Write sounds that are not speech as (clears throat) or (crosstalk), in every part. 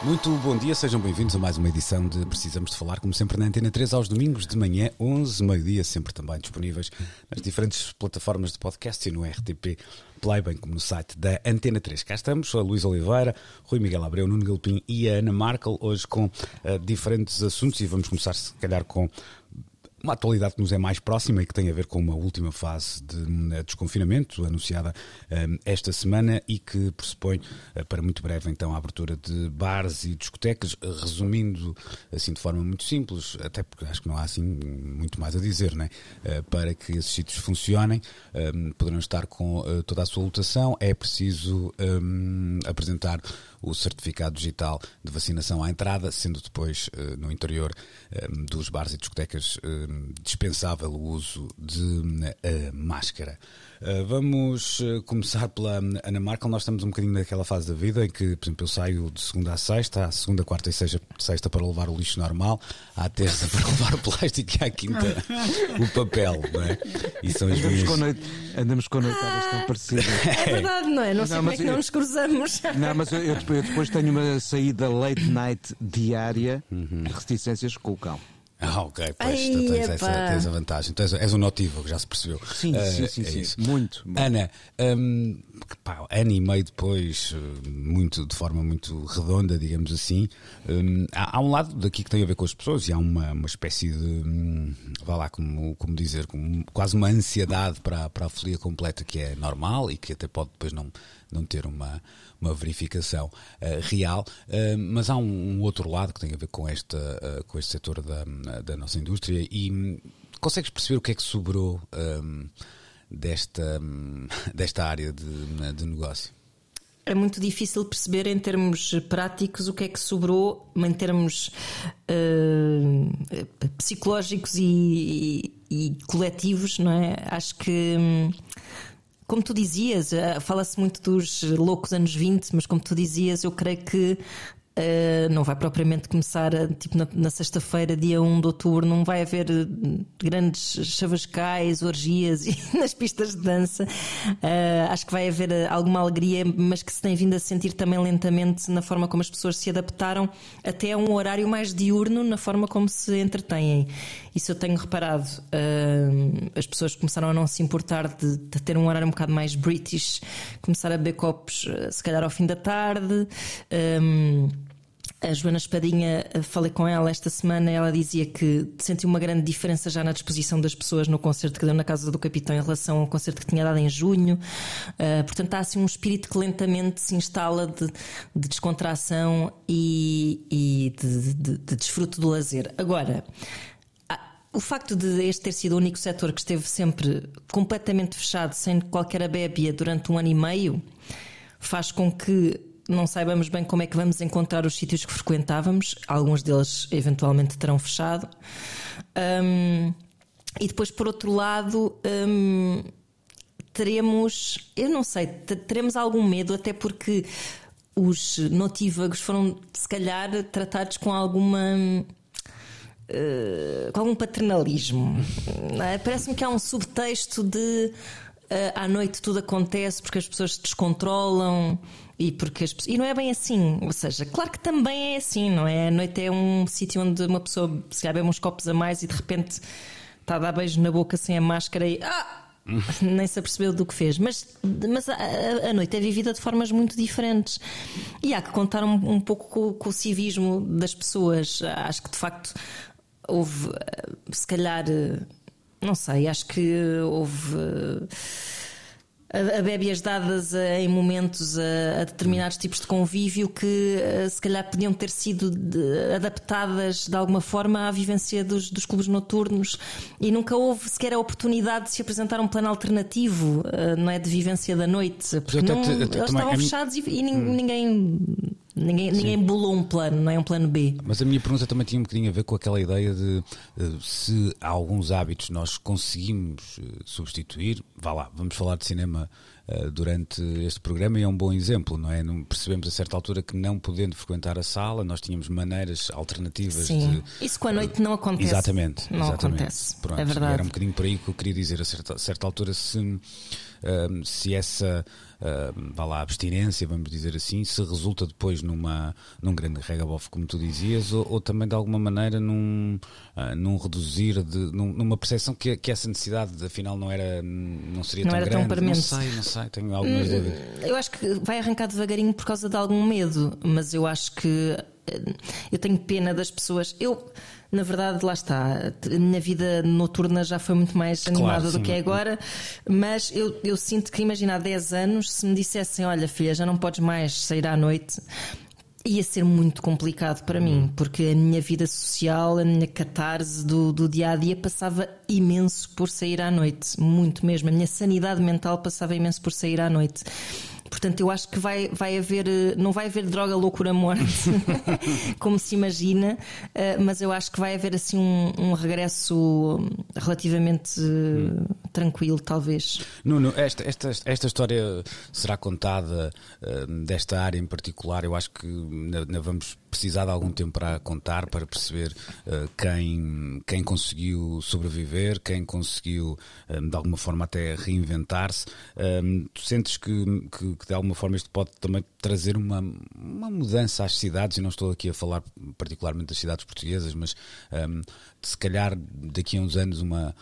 Muito bom dia, sejam bem-vindos a mais uma edição de Precisamos de Falar, como sempre na Antena 3, aos domingos de manhã, 11, meio-dia, sempre também disponíveis nas diferentes plataformas de podcast e no RTP Play, bem como no site da Antena 3. Cá estamos, a Luís Oliveira, Rui Miguel Abreu, Nuno Galpim e a Ana Markel, hoje com uh, diferentes assuntos e vamos começar se calhar com uma atualidade que nos é mais próxima e que tem a ver com uma última fase de uh, desconfinamento anunciada uh, esta semana e que pressupõe uh, para muito breve então a abertura de bares e discotecas, resumindo assim de forma muito simples, até porque acho que não há assim muito mais a dizer, né? para que esses sítios funcionem, um, poderão estar com toda a sua lotação, é preciso um, apresentar o certificado digital de vacinação à entrada, sendo depois no interior um, dos bares e discotecas dispensável o uso de máscara. Uh, vamos uh, começar pela Ana Markel. Nós estamos um bocadinho naquela fase da vida em que, por exemplo, eu saio de segunda a sexta, à segunda, quarta e sexta, sexta para levar o lixo normal, à terça (laughs) para levar o plástico e à quinta o papel. Não é? E são as andamos, minhas... com noite, andamos com noitadas tão parecidas. (laughs) É verdade, não é? Não sei não, como é que eu... não nos cruzamos. Não, mas eu, eu, depois, eu depois tenho uma saída late night diária, uhum. reticências com o cão. Ah, ok, pois Ai, então tens, essa, tens a vantagem. Então és, és um notívago, já se percebeu. Sim, uh, sim, sim, é sim. Muito, muito, Ana, um, pá, ano e meio depois, eh, muito, de forma muito redonda, digamos assim, um, há, há, um lado daqui que tem a ver com as pessoas e há uma, uma espécie de, um, vá lá, como, como dizer, como, quase uma ansiedade para, para a folia completa que é normal e que até pode depois não, não ter uma uma verificação uh, real, uh, mas há um, um, outro lado que tem a ver com, esta, uh, com este setor da, da nossa indústria e um, consegues perceber o que é que sobrou um, desta, (laughs) desta área de, de negócio? é muito difícil perceber em termos práticos o que é que sobrou em termos uh, psicológicos e, e, e, coletivos, não é? Acho que hum, como tu dizias, eh, fala-se muito dos loucos anos 20, mas como tu dizias, eu creio que Uh, não vai propriamente começar a, tipo na, na sexta-feira, dia 1 de outubro, não vai haver eh, grandes chavascais, orgias (laughs) nas pistas de dança. Uh, acho que vai haver alguma alegria, mas que se tem vindo a sentir também lentamente na forma como as pessoas se adaptaram até a um horário mais diurno na forma como se entretêm. Isso eu tenho reparado. Uh, as pessoas começaram a não se importar de, de, ter um horário um bocado mais british, começar a beber copos, se calhar ao fim da tarde. Um, a Joana Espadinha, eh, falei com ela esta semana, ela dizia que sentiu uma grande diferença já na disposição das pessoas no concerto que deu na Casa do Capitão em relação ao concerto que tinha dado em junho. Uh, portanto, há assim um espírito que lentamente se instala de, de descontração e, e de, de, de desfruto do lazer. Agora, o facto de este ter sido o único setor que esteve sempre completamente fechado, sem qualquer abébia durante um ano e meio, faz com que não saibamos bem como é que vamos encontrar os sítios que frequentávamos, alguns deles eventualmente terão fechado. Um, e depois, por outro lado, um, teremos, eu não sei, teremos algum medo, até porque os notívagos foram, se calhar, tratados com alguma. Uh, com algum paternalismo. É? Parece-me que há um subtexto de uh, à noite tudo acontece porque as pessoas se descontrolam e porque as. E não é bem assim. Ou seja, claro que também é assim, não é? A noite é um sítio onde uma pessoa se bebe uns copos a mais e de repente está a dar beijo na boca sem a máscara e. Ah! (laughs) nem se apercebeu do que fez, mas, mas a, a, noite é vivida de formas muito diferentes e há que contar um, um pouco com, com, o civismo das pessoas. Acho que de facto houve, se calhar, não sei, acho que houve a, bébias dadas a, em momentos a, a, determinados tipos de convívio que se calhar podiam ter sido de, adaptadas de alguma forma à vivência dos, dos, clubes noturnos e nunca houve sequer a oportunidade de se apresentar um plano alternativo, não é? De vivência da noite, porque não, eles estavam fechados e, e, hum. Ninguém Ninguém, ninguém bolou um plano, não é um plano B. Mas a minha pergunta também tinha um bocadinho a ver com aquela ideia de eh, se há alguns hábitos nós conseguimos eh, substituir. Vá lá, vamos falar de cinema eh, durante este programa e é um bom exemplo, não é? Percebemos a certa altura que não podendo frequentar a sala, nós tínhamos maneiras alternativas Sim. de. Isso com a noite não acontece. Exatamente, Não exatamente. acontece. Pronto, é verdade. Era um bocadinho por aí que eu queria dizer a certa, certa altura se, hum, se essa hum, vá lá, abstinência, vamos dizer assim, se resulta depois numa, num grande regabof, como tu dizias, ou, ou também de alguma maneira num, ah, num reduzir, de, num- numa percepção que, que essa necessidade afinal não era não seria Não tão era tão grande. não premente. sei, não sei, tenho algumas dúvidas. Eu acho que vai arrancar devagarinho por causa de algum medo, mas eu acho que eh, eu tenho pena das pessoas. Eu, na verdade, lá está, a minha vida noturna já foi muito mais animada sim. do que é agora, mas eu, eu sinto que, imagina, há 10 anos, se me dissessem: Olha, filha, já não podes mais sair à noite. Ia ser muito complicado para mim, porque a minha vida social, a minha catarse do, do dia a dia passava imenso por sair à noite, muito mesmo. A minha sanidade mental passava imenso por sair à noite. Portanto, eu acho que vai, vai haver, eh, não vai haver droga, loucura, morte, (laughs) como se imagina, eh, mas eu acho que vai haver assim um, um regresso relativamente eh, tranquilo, talvez. Nuno, esta, esta, esta história será contada desta área em particular. Eu acho que ainda vamos precisar de algum tempo para contar, para perceber eh, quem, quem conseguiu sobreviver, quem conseguiu eh, de alguma forma até reinventar-se. Eh, tu sentes que, que, que de alguma forma isto pode também trazer uma, uma mudança às cidades, e não estou aqui a falar particularmente das cidades portuguesas, mas eh, se calhar daqui a uns anos uma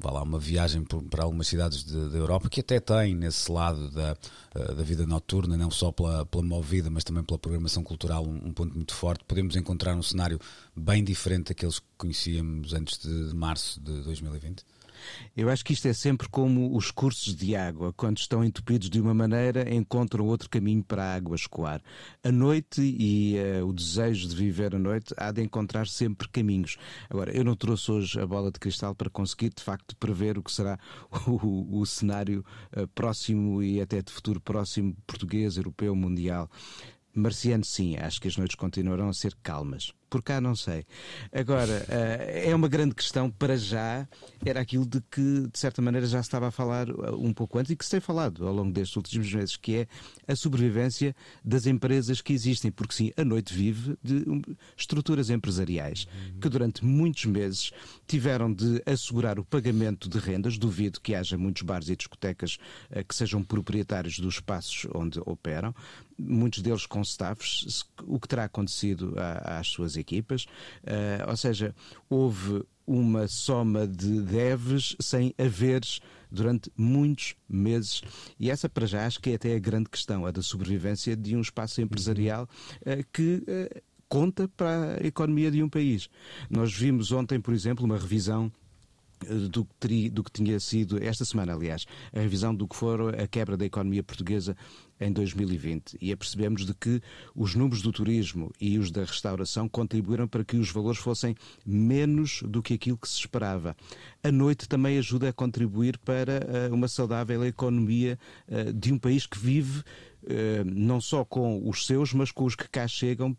vá lá, uma viagem por- para algumas cidades de- da Europa que até tem nesse lado da, eh, da vida noturna, não só pela, pela movida, mas também pela programação cultural, um, um ponto muito forte. Podemos encontrar um cenário bem diferente daqueles que conhecíamos antes de março de 2020. Eu acho que isto é sempre como os cursos de água. Quando estão entupidos de uma maneira, encontram outro caminho para a água escoar. A noite e eh, o desejo de viver a noite há de encontrar sempre caminhos. Agora, eu não trouxe hoje a bola de cristal para conseguir, de facto, prever o que será (laughs) o, o cenário eh, próximo e até de futuro próximo português, europeu, mundial. Marciano, sim, acho que as noites continuarão a ser calmas. Por cá, não sei. Agora, eh, é uma grande questão. Para já, era aquilo de que, de certa maneira, já se estava a falar eh, um pouco antes e que se tem falado ao longo destes últimos meses, que é a sobrevivência das empresas que existem. Porque, sim, a noite vive de estruturas empresariais que, durante muitos meses, tiveram de assegurar o pagamento de rendas. Duvido que haja muitos bares e discotecas eh, que sejam proprietários dos espaços onde operam. Muitos deles com staffs, o que terá acontecido às suas equipas. Eh, ou seja, houve uma soma de deves sem haveres durante muitos meses. E essa, para já, acho que é até a grande questão, a da sobrevivência de um espaço empresarial eh, que. eh, Conta para a economia de um país. Nós vimos ontem, por exemplo, uma revisão do que, teria- do que tinha sido, esta semana, aliás, a revisão do que for a quebra da economia portuguesa em 2020. E apercebemos de que os números do turismo e os da restauração contribuíram para que os valores fossem menos do que aquilo que se esperava. A noite também ajuda a contribuir para eh, uma saudável economia eh, de um país que vive eh, não só com os seus, mas com os que cá chegam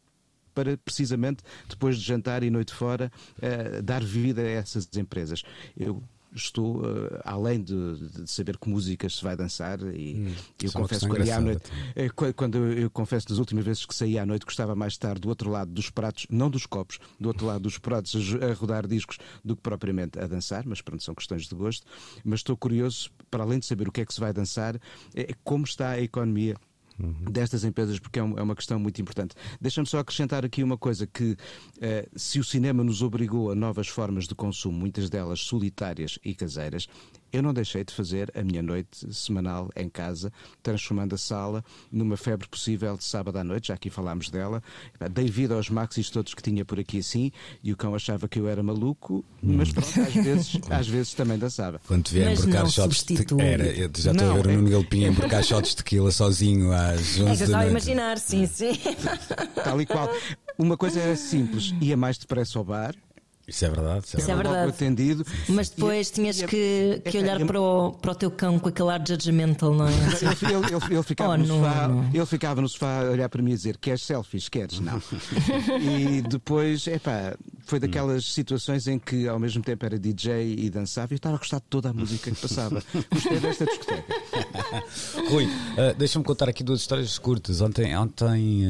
para precisamente depois de jantar e noite fora eh, dar vida a essas empresas. Eu estou eh, além de, de saber que músicas se vai dançar e eu isso é confesso quando ia à noite eh, qu- quando eu, eu confesso das últimas vezes que saí à noite gostava mais de estar do outro lado dos pratos, não dos copos, do outro lado dos pratos a, a rodar discos do que propriamente a dançar, mas pronto, são questões de gosto. Mas estou curioso, para além de saber o que é que se vai dançar, é como está a economia destas empresas, porque é, é uma questão muito importante. Deixa-me só acrescentar aqui uma coisa: que eh, se o cinema nos obrigou a novas formas de consumo, muitas delas solitárias e caseiras, eu não deixei de fazer a minha noite semanal em casa, transformando a sala numa febre possível de sábado à noite, já aqui falámos dela. Dei vida aos maxis todos que tinha por aqui assim, e o cão achava que eu era maluco, mas pronto, às (laughs) vezes, às vezes também dançava. Quando te vier Mas emborcar não shots de. Era, eu já estou Não, a ver o é- Nuno Galpim emborcar shots de tequila sozinho às 11 É da estava a noite. imaginar, sim, sim. Tal e qual. Uma coisa era simples, ia mais depressa ao bar. Isso é verdade. Isso é Isso é verdade. Atendido. Mas depois tinhas que, que olhar para o, para o teu cão com aquele ar judgmental, não é? Ele, ele- ele- ele ficava Oh, no não, sofá, não. ele ficava no sofá a olhar para mim e dizer: Queres selfies? Queres? Não. (laughs) e depois, epá, foi daquelas situações em que ao mesmo tempo era DJ e dançava e eu estava a gostar de toda a música que passava. (laughs) Gostei desta discoteca. (laughs) Rui, eh, deixa-me contar aqui duas histórias curtas. Ontem, ontem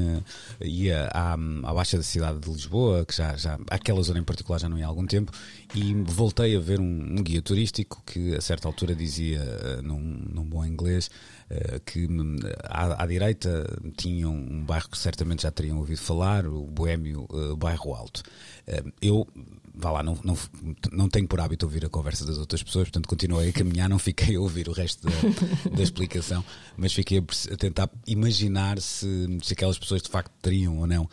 eh, ia à, à Baixa da cidade de Lisboa, que já, já aquela zona em particular já não ia há algum tempo, e voltei a ver um, um guia turístico que a certa altura dizia, eh, num, num bom inglês, que hum, à, à direita tinham um bairro que certamente já teriam ouvido falar, o Boémio eh, Bairro Alto. Eh, eu vá lá, não, não, não tenho por hábito ouvir a conversa das outras pessoas, portanto continuei a caminhar, não fiquei a ouvir o resto da, da explicação, mas fiquei a tentar imaginar se, se aquelas pessoas de facto teriam ou não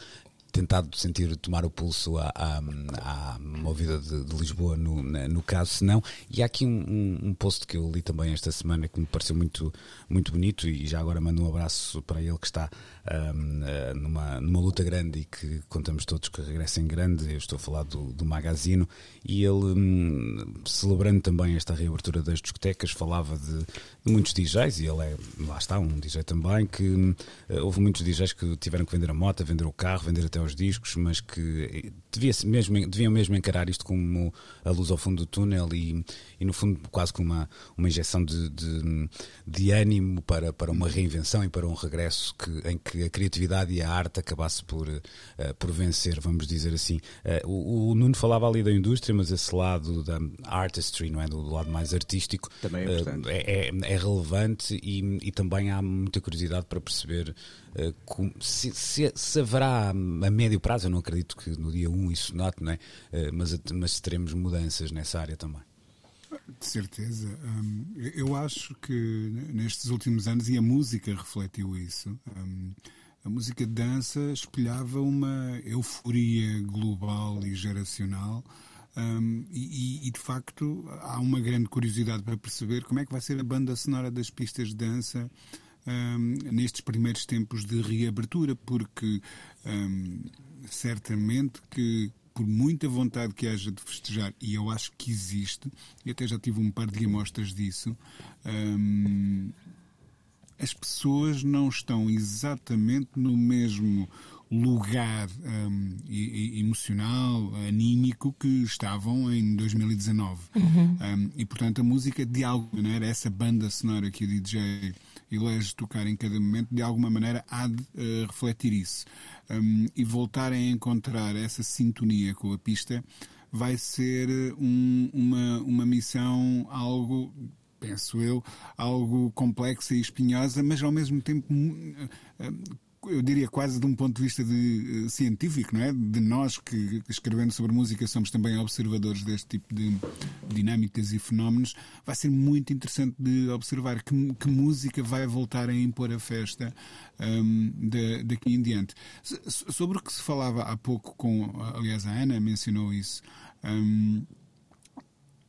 tentado sentir, tomar o pulso à, à, à movida de, de Lisboa no, no caso, se não. E há aqui um, um, um post que eu li também esta semana que me pareceu muito, muito bonito e já agora mando um abraço para ele que está ahm, ah, numa, numa luta grande e que contamos todos que regressa em grande. Eu estou a falar do, do Magazino e ele, hum, celebrando também esta reabertura das discotecas, falava de, de muitos DJs e ele é, lá está, um DJ também, que hum, houve muitos DJs que tiveram que vender a moto, vender o carro, vender até os discos, mas que devia mesmo, deviam mesmo encarar isto como a luz ao fundo do túnel e, e no fundo quase como uma, uma injeção de, de, de ânimo para, para uma reinvenção e para um regresso que, em que a criatividade e a arte acabasse por, eh, por vencer, vamos dizer assim. Eh, o, o Nuno falava ali da indústria, mas esse lado da artistry, não é? Do, do lado mais artístico, Também é importante. é, é- é relevante e, e também há muita curiosidade para perceber se, se- se haverá a médio prazo, eu não acredito que no dia 1 isso note, não é? Mas, mas se teremos mudanças nessa área também. De certeza. Hum, eu acho que nestes últimos anos, e a música refletiu isso, hum, a música de dança espelhava uma euforia global e geracional. e, e, e, de facto há uma grande curiosidade para perceber como é que vai ser a banda sonora das pistas de dança hum, nestes primeiros tempos de reabertura, porque hum, certamente que por muita vontade que haja de festejar, e eu acho que existe, e até já tive um par de amostras disso, hum, as pessoas não estão exatamente no mesmo lugar hum, emocional, anímico que estavam em 2019. Hum, e portanto a música de alguma maneira, essa banda sonora que o DJ elege tocar em cada momento, de alguma maneira há de eh, refletir isso. Hum, e voltar a encontrar essa sintonia com a pista vai ser um- uma, uma missão algo penso eu, algo complexa e espinhosa, mas ao mesmo tempo, mu- eh, eu diria quase de um ponto de vista de, eh, científico, não é? De nós que escrevendo sobre música somos também observadores deste tipo de dinâmicas e fenómenos, vai ser muito interessante de observar que, que música vai voltar a impor a festa da- daqui em diante. So- so- Sobre o que se falava há pouco com, aliás, a Ana mencionou isso. hum,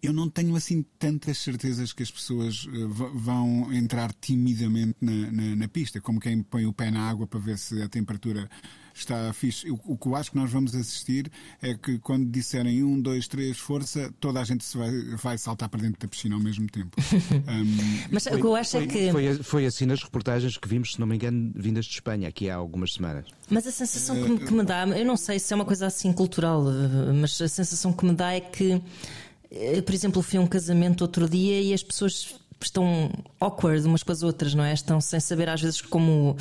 eu não tenho assim tantas certezas que as pessoas eh, vão entrar timidamente na, na- na pista, como quem põe o pé na água para ver se a temperatura está fixe. O, o que eu acho que nós vamos assistir é que quando disserem um, dois, três, força, toda a gente se vai, vai saltar para dentro da piscina ao mesmo tempo. (laughs) Um, Mas o que eu acho é que. Foi, foi assim nas reportagens que vimos, se não me engano, vindas de Espanha, aqui há algumas semanas. Mas a sensação que me, que me dá, eu não sei se é uma coisa assim cultural, eh, mas a sensação que me dá é que, eh, por exemplo, fui a um casamento outro dia e as pessoas estão awkward umas com as outras, não é? Estão sem saber às vezes como,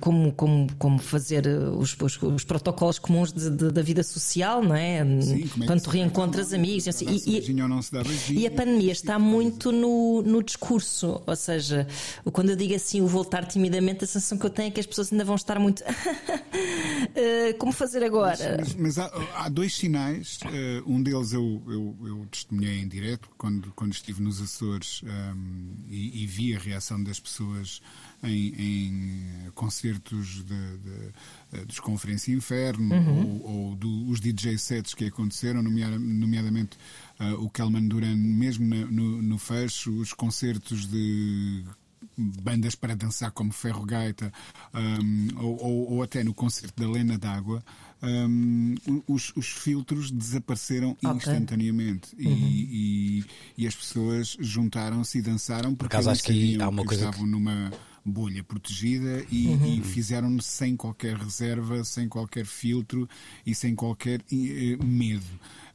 como, como, como fazer os, os, os protocolos comuns de- de- da vida social, não é? sim, é Quando tu reencontras amigos e assim. E- e- beijinho ou não se dá beijinho, e a pandemia tipo está muito no, no discurso, ou seja, quando eu digo assim o voltar timidamente, a sensação que eu tenho é que as pessoas ainda vão estar muito. (laughs) Eh, Como fazer agora? Mas, mas há, há dois sinais. eh, um deles eu, eu, eu testemunhei em direto quando, quando estive nos Açores ehm, e, e vi a reação das pessoas em, em concertos de, de, eh, dos Conferência Inferno ou, ou do- os DJ sets que aconteceram, nomeada- nomeadamente eh, o Kelman Duran, mesmo na- no, no fecho, os concertos de bandas para dançar como Ferro Gaita, um, ou, ou, ou, até no concerto da Lena d'Água, um, os, os, filtros desapareceram okay. instantaneamente uhum. e, e, e, as pessoas juntaram-se e dançaram porque Por acho que há uma que coisa estavam que... numa bolha protegida e, uhum. e fizeram-no sem qualquer reserva, sem qualquer filtro e sem qualquer uh, medo.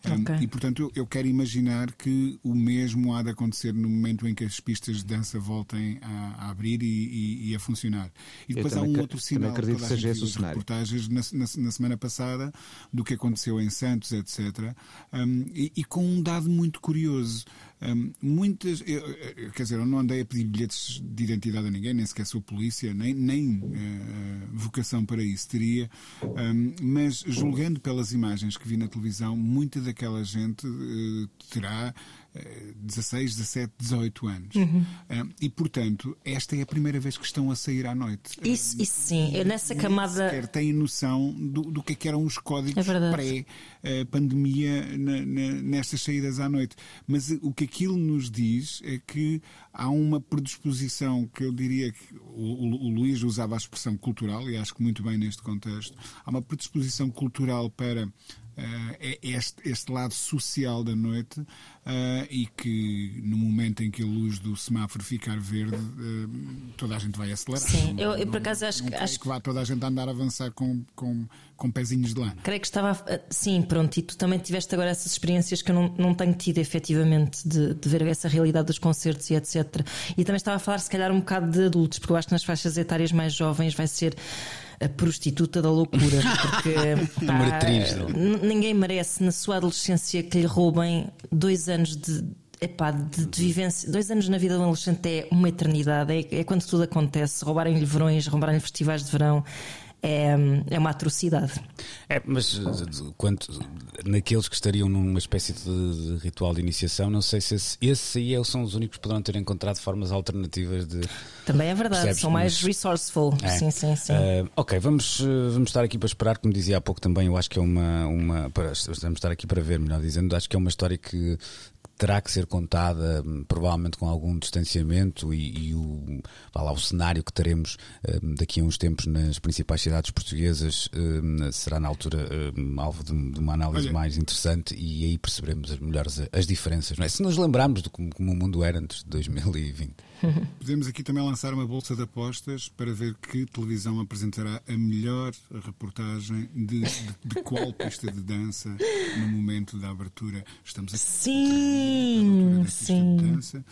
Okay. Um, e portanto eu quero imaginar que o mesmo há de acontecer no momento em que as pistas de dança voltem a, a abrir e, e, e, a funcionar. E depois há um outro sinal que toda a gente viu reportagens na, na, na, semana passada do que aconteceu em Santos, etc. Um, e, com um dado muito curioso. Muitas, eu, quer dizer, eu não andei a pedir bilhetes de identidade a ninguém, nem sequer sou polícia, nem, nem uh, vocação para isso teria, mas julgando pelas imagens que vi na televisão, muita daquela gente uh, terá 16, 17, 18 anos. Uhum. e, portanto, esta é a primeira vez que estão a sair à noite. Isso, isso sim. Eu nessa camada. Sequer têm noção do, do que, é que eram os códigos é pré-pandemia nestas saídas à noite. Mas o que aquilo nos diz é que há uma predisposição que eu diria que o, o Luís usava a expressão cultural, e acho que muito bem neste contexto, há uma predisposição cultural para uh, este, este lado social da noite uh, e que no momento em que a luz do semáforo ficar verde, uh, toda a gente vai acelerar. Sim, eu, eu por acaso acho que. Acho que vá toda a gente andar a avançar com, com, com pezinhos de lã. Creio que estava. Sim, pronto, e tu também tiveste agora essas experiências que eu não, não tenho tido efetivamente de, de ver essa realidade dos concertos e etc. E também estava a falar, se calhar, um bocado de adultos, porque eu acho que nas faixas etárias mais jovens vai ser a prostituta da loucura. Porque (laughs) pá, ninguém merece na sua adolescência que lhe roubem dois anos de. Epá, de, de vivência, dois anos na vida de um adolescente é uma eternidade, é, é quando tudo acontece. Roubarem-lhe verões, roubarem-lhe festivais de verão, é, é uma atrocidade. É, mas quanto, naqueles que estariam numa espécie de, ritual de iniciação, não sei se esse, esse aí é são os únicos que poderão ter encontrado formas alternativas de. Também é verdade, percebes? são mais resourceful. É. Sim, sim, sim. Uh, ok, vamos, vamos estar aqui para esperar, como dizia há pouco também, eu acho que é uma. uma para, vamos estar aqui para ver, melhor dizendo, acho que é uma história que terá que ser contada hum, provavelmente com algum distanciamento e, e o, lá, o cenário que teremos um, daqui a uns tempos nas principais cidades portuguesas um, será na altura alvo de, de, uma análise Olha. mais interessante e aí perceberemos as melhores as diferenças. Não é? Se nos lembrarmos de como, como o mundo era antes de 2020. Podemos aqui também lançar uma bolsa de apostas para ver que televisão apresentará a melhor reportagem de, de, de qual pista de dança no momento da abertura. Estamos aqui. Sim, sim.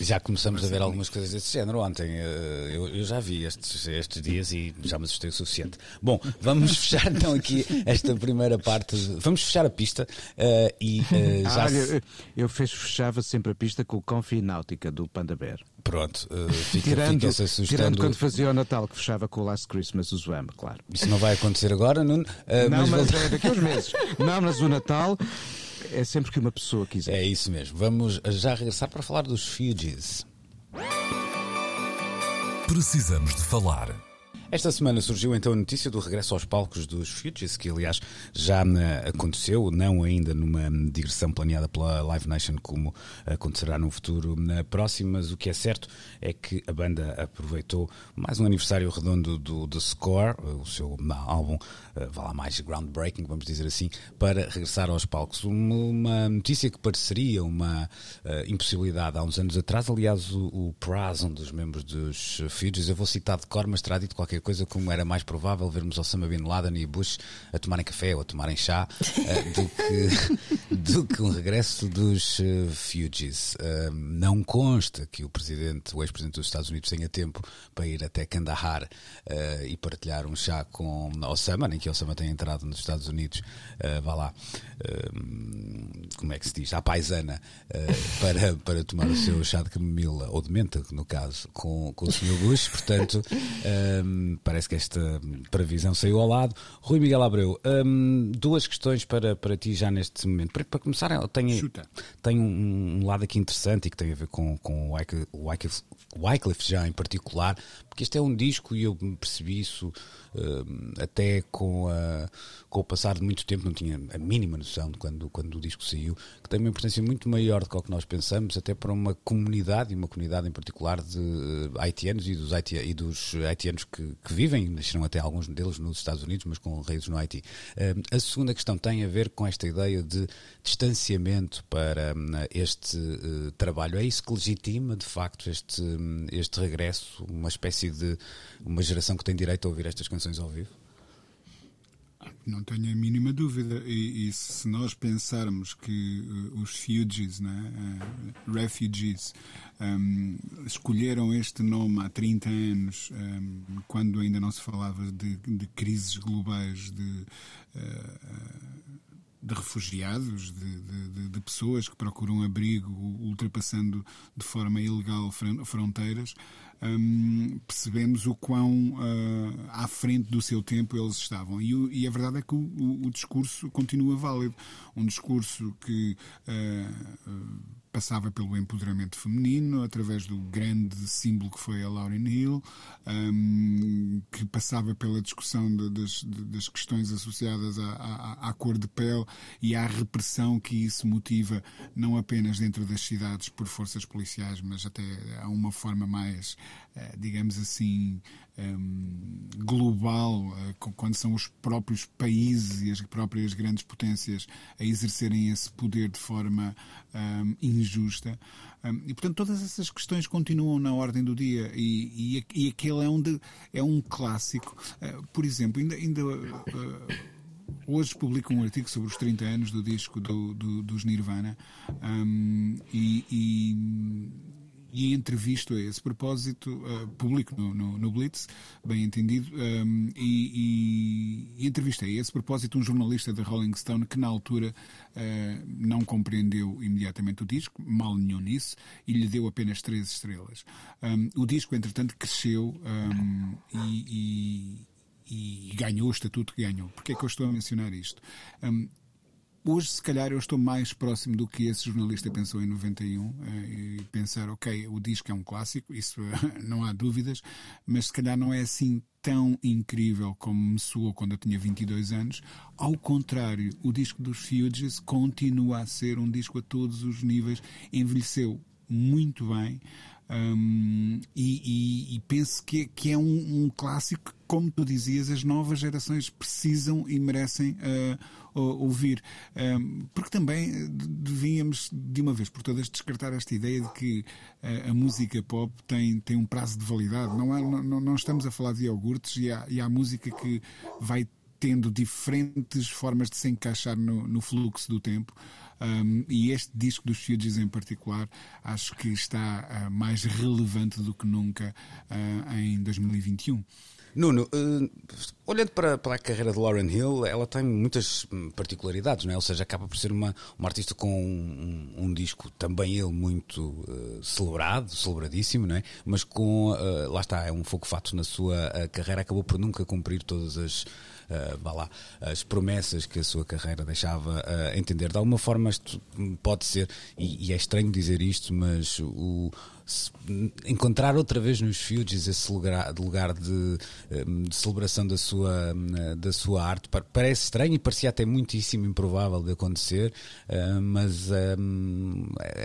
Já começamos a ver algumas coisas desse género ontem. Eh, eu, eu já vi estes, estes dias e já me assustei o suficiente. Bom, vamos (laughs) fechar então aqui esta primeira parte. Vamos fechar a pista uh, e uh, já. Ah, se... eu, fechava sempre a pista com o Confi Náutica do Panda Bear. Pronto, uh, fica, tirando, fica essa sugestão. Tirando do... quando fazia o Natal, que fechava com o Last Christmas, o Zwam, claro. Isso não vai acontecer agora, Nuno? Uh, não, mas, mas é daqui a uns meses. não, mas o Natal é sempre que uma pessoa quiser. É isso mesmo. Vamos já regressar para falar dos Fugees. Precisamos de falar. Esta semana surgiu então a notícia do regresso aos palcos dos Fugees, que aliás já né, aconteceu, não ainda numa digressão planeada pela Live Nation, como acontecerá no futuro na próxima, mas o que é certo é que a banda aproveitou mais um aniversário redondo do The Score, o seu álbum, eh, vá lá mais groundbreaking, vamos dizer assim, para regressar aos palcos. Uma, notícia que pareceria uma impossibilidade há uns anos atrás, aliás, o, o Praz, um dos membros dos Fugees, eu vou citar de cor, mas terá dito qualquer qualquer coisa como era mais provável vermos Osama Bin Laden e Bush a tomarem café ou a tomarem chá uh, do, que, (laughs) do que um regresso dos uh, Fugees. Uh, não consta que o presidente, o ex-presidente dos Estados Unidos tenha tempo para ir até Kandahar e partilhar um chá com Osama, nem que Osama tenha entrado nos Estados Unidos, vá lá, como é que se diz, à paisana, para, para tomar o seu chá de camomila, ou de menta, no caso, com, com o Sr. Bush. Portanto, parece que esta previsão saiu ao lado. Rui Miguel Abreu, hum, duas questões para, para ti já neste momento. Para, para começar, tenho, tenho um, um, lado aqui interessante e que tem a ver com, com o Wycliffe, Wycliffe já em particular, porque este é um disco e eu percebi isso uh, até com, a, com o passar de muito tempo, não tinha a mínima noção de quando, quando o disco saiu, que tem uma importância muito maior do que o que nós pensamos, até para uma comunidade, e uma comunidade em particular de haitianos e dos, haiti, e dos haitianos que, que vivem, nasceram até alguns deles nos Estados Unidos, mas com raízes no Haiti. Uh, a segunda questão tem a ver com esta ideia de distanciamento para um, este trabalho. É isso que legitima, de facto, este, um, este regresso, uma espécie de uma geração que tem direito a ouvir estas canções ao vivo? Não tenho a mínima dúvida. E, e se nós pensarmos que uh, os Fugees, né, uh, refugees, um, escolheram este nome há 30 anos, um, quando ainda não se falava de, de crises globais, de. Uh, de refugiados, de, de, de, pessoas que procuram abrigo ultrapassando de forma ilegal fronteiras, um, percebemos o quão uh, à frente do seu tempo eles estavam. E, e a verdade é que o, o, o, discurso continua válido. Um discurso que. Uh, passava pelo empoderamento feminino, através do grande símbolo que foi a Lauryn Hill, um, que passava pela discussão de, das, de, das, questões associadas à, à, à, cor de pele e à repressão que isso motiva, não apenas dentro das cidades por forças policiais, mas até a uma forma mais, eh, digamos assim, um, global, uh, quando são os próprios países e as próprias grandes potências a exercerem esse poder de forma um, injusta. Um, e, portanto, todas essas questões continuam na ordem do dia e, e, e aquele é um, é um clássico. Uh, por exemplo, ainda. ainda uh, hoje publico um artigo sobre os 30 anos do disco do, do, dos Nirvana um, e e entrevisto a esse propósito, uh, publico no, no, no, Blitz, bem entendido, um, ehm, e, e, e entrevistei a esse propósito um jornalista da Rolling Stone que na altura uh, não compreendeu imediatamente o disco, mal nenhum nisso, e lhe deu apenas três estrelas. Um, ehm, o disco, entretanto, cresceu um, ehm, e, e, ganhou o estatuto que ganhou. Porquê é que eu estou a mencionar isto? Hoje, se calhar, eu estou mais próximo do que esse jornalista pensou em 91 eh, e pensar, ok, o disco é um clássico, isso (laughs) não há dúvidas, mas se calhar não é assim tão incrível como me soou quando eu tinha 22 anos. Ao contrário, o disco dos Fugees continua a ser um disco a todos os níveis, envelheceu muito bem. Um, e, e, e, penso que, que é um, um, clássico que, como tu dizias, as novas gerações precisam e merecem uh, ouvir. Porque também devíamos, de uma vez por todas, descartar esta ideia de que uh, a música pop tem, tem um prazo de validade. Não, é, não, não estamos a falar de iogurtes e há, e há música que vai tendo diferentes formas de se encaixar no, no fluxo do tempo. Um, e este disco dos Fugees em particular acho que está uh, mais relevante do que nunca uh, em 2021. Nuno, uh, olhando para, para a carreira de Lauren Hill, ela tem muitas particularidades, não é? Ou seja, acaba por ser uma, uma artista com um, um, um disco também ele muito uh, celebrado, celebradíssimo, não é? Mas com, uh, lá está, é um fogo fato na sua carreira, acabou por nunca cumprir todas as vá lá, as promessas que a sua carreira deixava entender. De alguma forma, isto pode ser, e, e é estranho dizer isto, mas o encontrar outra vez nos Fugees esse lugar, lugar de, hum, de, celebração da sua, hum, da sua arte parece estranho e parecia até muitíssimo improvável de acontecer, hum, mas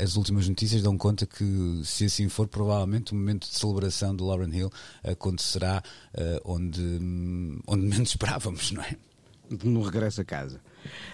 as últimas notícias dão conta que, se assim for, provavelmente o momento de celebração de Lauren Hill acontecerá onde, onde menos (laughs) esperávamos, não é? No regresso a casa.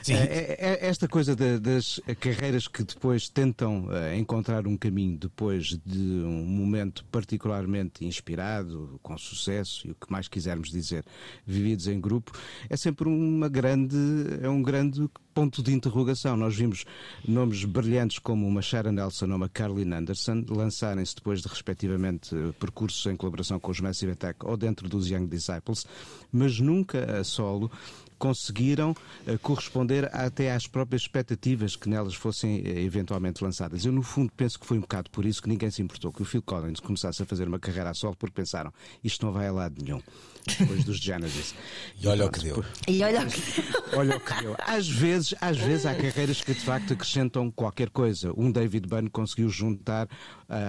É, é, é, esta coisa das carreiras que depois tentam encontrar um caminho depois de um momento particularmente inspirado, com sucesso e o que mais quisermos dizer, vividos em grupo, é sempre uma grande, é um grande ponto de interrogação. Nós vimos nomes brilhantes como uma Sharon Nelson ou uma Carlin Anderson lançarem-se depois de, respectivamente, percursos em colaboração com os Massive Attack ou dentro dos Young Disciples, mas nunca a solo conseguiram uh, corresponder até às próprias expectativas que nelas fossem eh, eventualmente lançadas. Eu, no fundo, penso que foi um bocado por isso que ninguém se importou que o Phil Collins começasse a fazer uma carreira a solo, porque pensaram isto não vai a lado nenhum. Depois dos Genesis. E olha o que deu. E olha que. Olha o que deu. Às vezes, às vezes há carreiras que de facto acrescentam qualquer coisa. Um David Byrne conseguiu juntar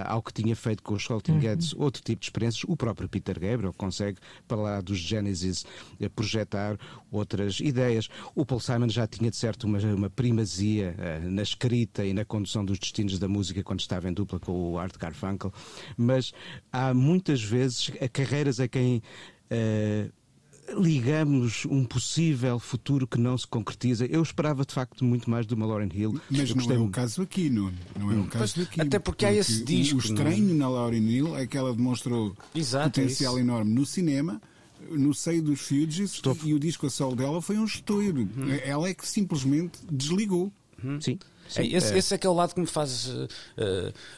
ao que tinha feito com os Salting Heads outro tipo de experiências. O próprio Peter Gabriel consegue, para lá dos Genesis, uh, projetar outras ideias. O Paul Simon já tinha, de certo, uma, uma primazia uh, na escrita e na condução dos destinos da música quando estava em dupla com o Art Garfunkel. Mas há muitas vezes carreiras a quem ligamos um possível futuro que não se concretiza. Eu esperava de facto muito mais do Lauren Hill. Mas não é o caso aqui, Nuno. Não é o caso aqui. até porque há esse o- disco, O não é? estranho na Lauren Hill é que ela demonstrou Exato, é potencial isso. enorme no cinema. No seio dos Fugees Estou- e o disco a sol dela foi um estouro. Ela é que simplesmente desligou. Sim. É, sim. esse, esse é que é o lado que me faz uh,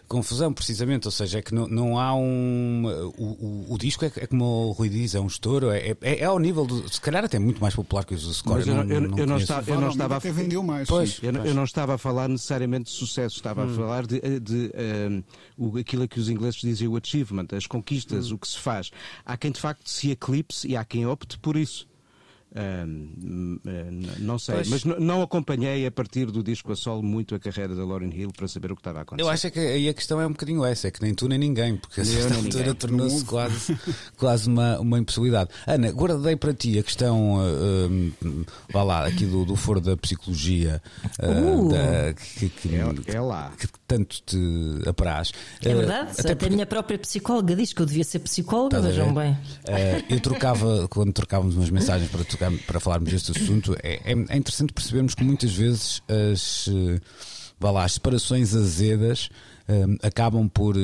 confusão, precisamente. Ou seja, é que não, não há um. O, o, o disco é, é como o Rui diz, é um estouro, é, é, é ao nível do. Se calhar até muito mais popular que os do Score. Mas eu não- eu- eu não estava- Provavelmente estava a- até vendeu mais. Pois. Eu, não- eu não estava a falar necessariamente de sucesso, estava Hum. a falar de, de, um, o, aquilo que os ingleses dizem o achievement, as conquistas, Hum. o que se faz. Há quem de facto se eclipse e há quem opte por isso. Uh, não sei, Pois. mas não acompanhei a partir do disco a solo muito a carreira da Lauren Hill para saber o que estava a acontecer. Eu acho é que aí a questão é um bocadinho essa, é que nem tu nem ninguém, porque a certa altura tornou-se quase, quase uma, uma impossibilidade. Ana, guardei para ti a questão, uh, um, vá lá, aqui do, do foro da psicologia, uh, Uh. da- que, que- É- é lá. que tanto te apraz. É Uh, verdade, até, porque- a minha própria psicóloga diz que eu devia ser psicóloga, vejam bem. Eh, eu trocava, quando trocávamos umas mensagens para, tocar, para falarmos deste assunto, é, é- é interessante percebermos que muitas vezes as, eh, vá lá, as separações azedas eh, acabam por eh,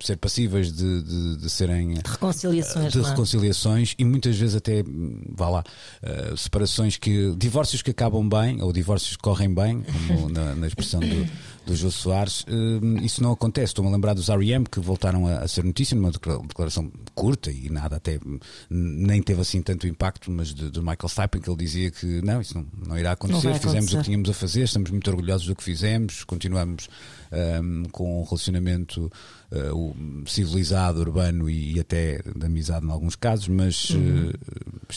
ser passíveis de, de- de serem Reconciliações. de é? reconciliações e muitas vezes até, vá lá, eh, separações que. divórcios que acabam bem, ou divórcios que correm bem, como (laughs) na, na expressão do, do Jô Soares, hum, isso não acontece. Estou-me a lembrar dos R.E.M. que voltaram a, ser notícia numa declara- declaração curta e nada, até hum, nem teve assim tanto impacto, mas de, de Michael Stipe, que ele dizia que não, isso não, não irá acontecer, vai fizemos o que acontecer. tínhamos a fazer, estamos muito orgulhosos do que fizemos, continuamos hum, com um relacionamento uh, civilizado, urbano e, e até de amizade em alguns casos, mas Uhum. uh,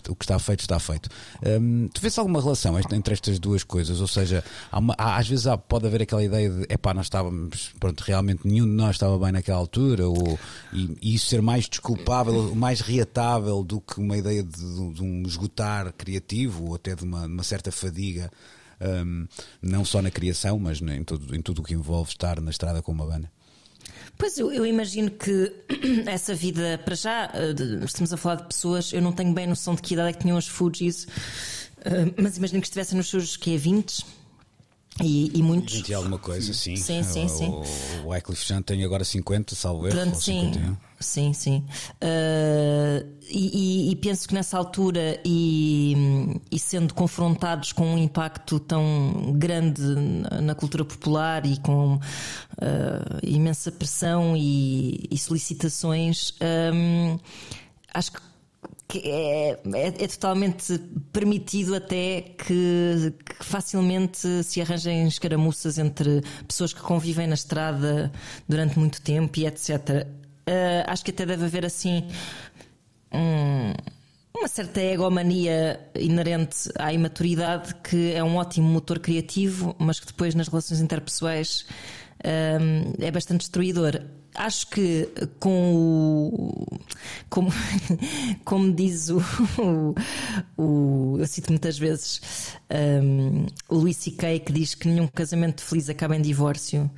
o que está feito está feito. Um, tu vês alguma relação entre estas duas coisas? Ou seja, há uma- há- às vezes há- pode haver aquela ideia de epá, nós estávamos, pronto, realmente nenhum de nós estava bem naquela altura, ou, e, e isso ser mais desculpável, mais reatável do que uma ideia de, de um esgotar criativo ou até de uma, uma certa fadiga. um, não só na criação, mas em tudo, em tudo o que envolve estar na estrada com uma banda. Pois eu, eu imagino que (clears throat) essa vida, para já, eh, estamos a falar de pessoas, eu não tenho bem noção de que idade é que tinham os Fujis, eh, mas imagino que estivessem nos seus que é 20 e, e muitos. 20 e alguma coisa, sim. Sim, sim, o, sim. O Wycliffe Jean tem agora 50, salvo erro. Portanto, sim, 51. Sim, sim. Uh, e, e- penso que nessa altura, e, e sendo confrontados com um impacto tão grande na, cultura popular e com uh, imensa pressão e, e solicitações, um, acho que que é, é, é totalmente permitido até que, que facilmente se arranjem escaramuças entre pessoas que convivem na estrada durante muito tempo e etc. Uh, acho que até deve haver assim um- uma certa egomania inerente à imaturidade que é um ótimo motor criativo, mas que depois nas relações interpessoais um, é bastante destruidor. Acho que com o. Como, (laughs) como diz o, o, Eu cito muitas vezes um, o Luís C.K. que diz que nenhum casamento feliz acaba em divórcio.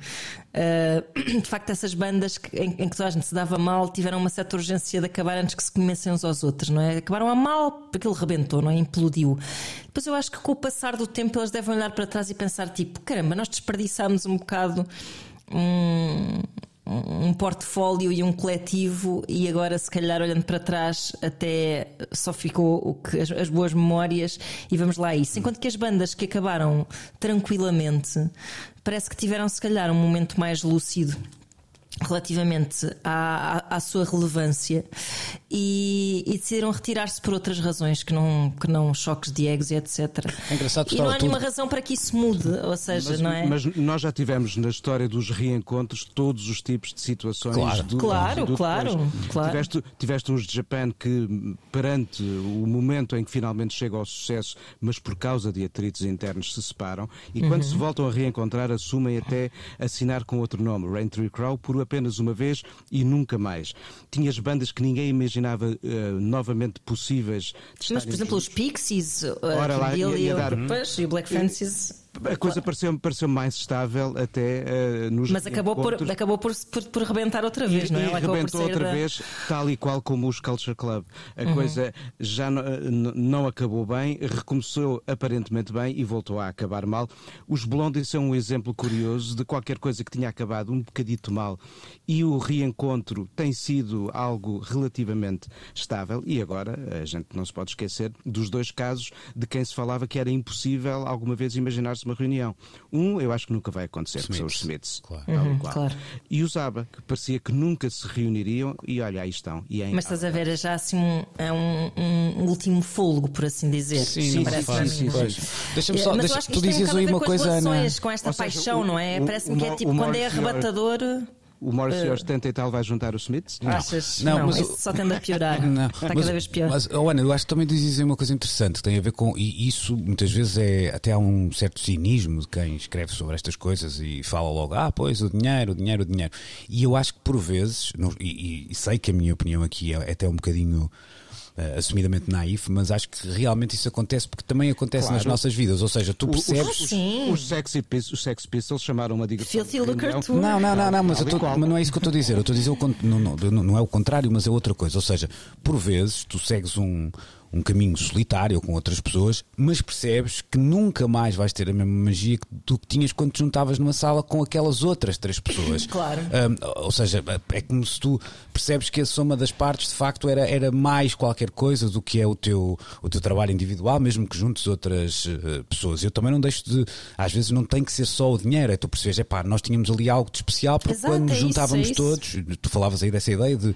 Uh, de facto, essas bandas que- em, em que toda a gente se dava mal tiveram uma certa urgência de acabar antes que se conhecessem uns aos outros, não é? Acabaram a mal porque aquilo rebentou, não é? Implodiu. Depois eu acho que com o passar do tempo eles devem olhar para trás e pensar: tipo, caramba, nós desperdiçámos um bocado um, um portfólio e um coletivo, e agora, se calhar, olhando para trás, até só ficou o que, as, as boas memórias, e vamos lá a isso. Enquanto que as bandas que acabaram tranquilamente, parece que tiveram, se calhar, um momento mais lúcido. Relativamente à, à, à sua relevância e, e decidiram retirar-se por outras razões que não, que não choques de egos e etc. É engraçado e não há tudo- nenhuma razão para que isso mude, ou seja, Mas, não é? mas nós já tivemos na história dos reencontros todos os tipos de situações. Claro. do- Claro, do claro, depois. claro. Tiveste, tiveste os de Japan que, perante o momento em que finalmente chega ao sucesso, mas por causa de atritos internos, se separam e quando Uhum. se voltam a reencontrar, assumem até assinar com outro nome, Raintree Crow, por apenas uma vez e nunca mais. Tinhas bandas que ninguém imaginava eh, novamente possíveis Mas, por exemplo, os juntos. Pixies, uh, Ora lá, ia- ia e, o- dar- e o Black Francis. A coisa pareceu, pareceu mais estável até eh, nos Mas acabou por, acabou por, por, por rebentar outra vez, não é? E rebentou outra da- vez, tal e qual como os Culture Club. A Uhum. coisa já n- n- não acabou bem, recomeçou aparentemente bem e voltou a acabar mal. Os Blondie são um exemplo curioso de qualquer coisa que tinha acabado um bocadito mal e o reencontro tem sido algo relativamente estável. E agora a gente não se pode esquecer dos dois casos de quem se falava que era impossível alguma vez imaginar-se uma reunião. Um, eu acho que nunca vai acontecer, que são os Smiths. Claro. e Uhum, claro. E os ABBA, que parecia que nunca se reuniriam, e olha, aí estão. E é em Mas estás a ver, é já assim um, é um, um último fôlego, por assim dizer. Sim, parece sim, é? Pois. Deixa-me É, só. Mas deixa- tu um aí uma coisa, com esta Ou seja, paixão, o- não é? Parece-me que é tipo quando é arrebatador. O Morrissey aos 70 e tal vai juntar os Smiths? Achas? Não, Não, mas isso só tende a piorar. (laughs) Não, Está mas- cada vez pior. Mas, oh, Ana, eu acho que também dizes aí uma coisa interessante que tem a ver com. E isso muitas vezes é. Até há um certo cinismo de quem escreve sobre estas coisas e fala logo, ah, pois, o dinheiro, o dinheiro, o dinheiro. E eu acho que por vezes, não- e, e- e sei que a minha opinião aqui é, é até um bocadinho. Eh, assumidamente naif, mas acho que realmente isso acontece porque também acontece Claro. nas nossas vidas. Ou seja, tu O- os- percebes. Os, Sim. os, Sexy Pistols, os Sex Pistols chamaram uma digressão. Não, não, não, não, mas, tô- mas não é isso que eu estou a dizer. Eu estou a dizer o não, não- não é o contrário, mas é outra coisa. Ou seja, por vezes tu segues um, um caminho solitário com outras pessoas, mas percebes que nunca mais vais ter a mesma magia que tu que tinhas quando te juntavas numa sala com aquelas outras três pessoas. (laughs) Claro. Hum, ou seja, é como se tu percebes que a soma das partes de facto era, era mais qualquer coisa do que é o teu, o teu trabalho individual, mesmo que juntes outras eh, pessoas. Eu também não deixo de. Às vezes não tem que ser só o dinheiro, é tu percebes, é pá, nós tínhamos ali algo de especial porque Exato, quando é nos isso, juntávamos é isso. todos, tu falavas aí dessa ideia de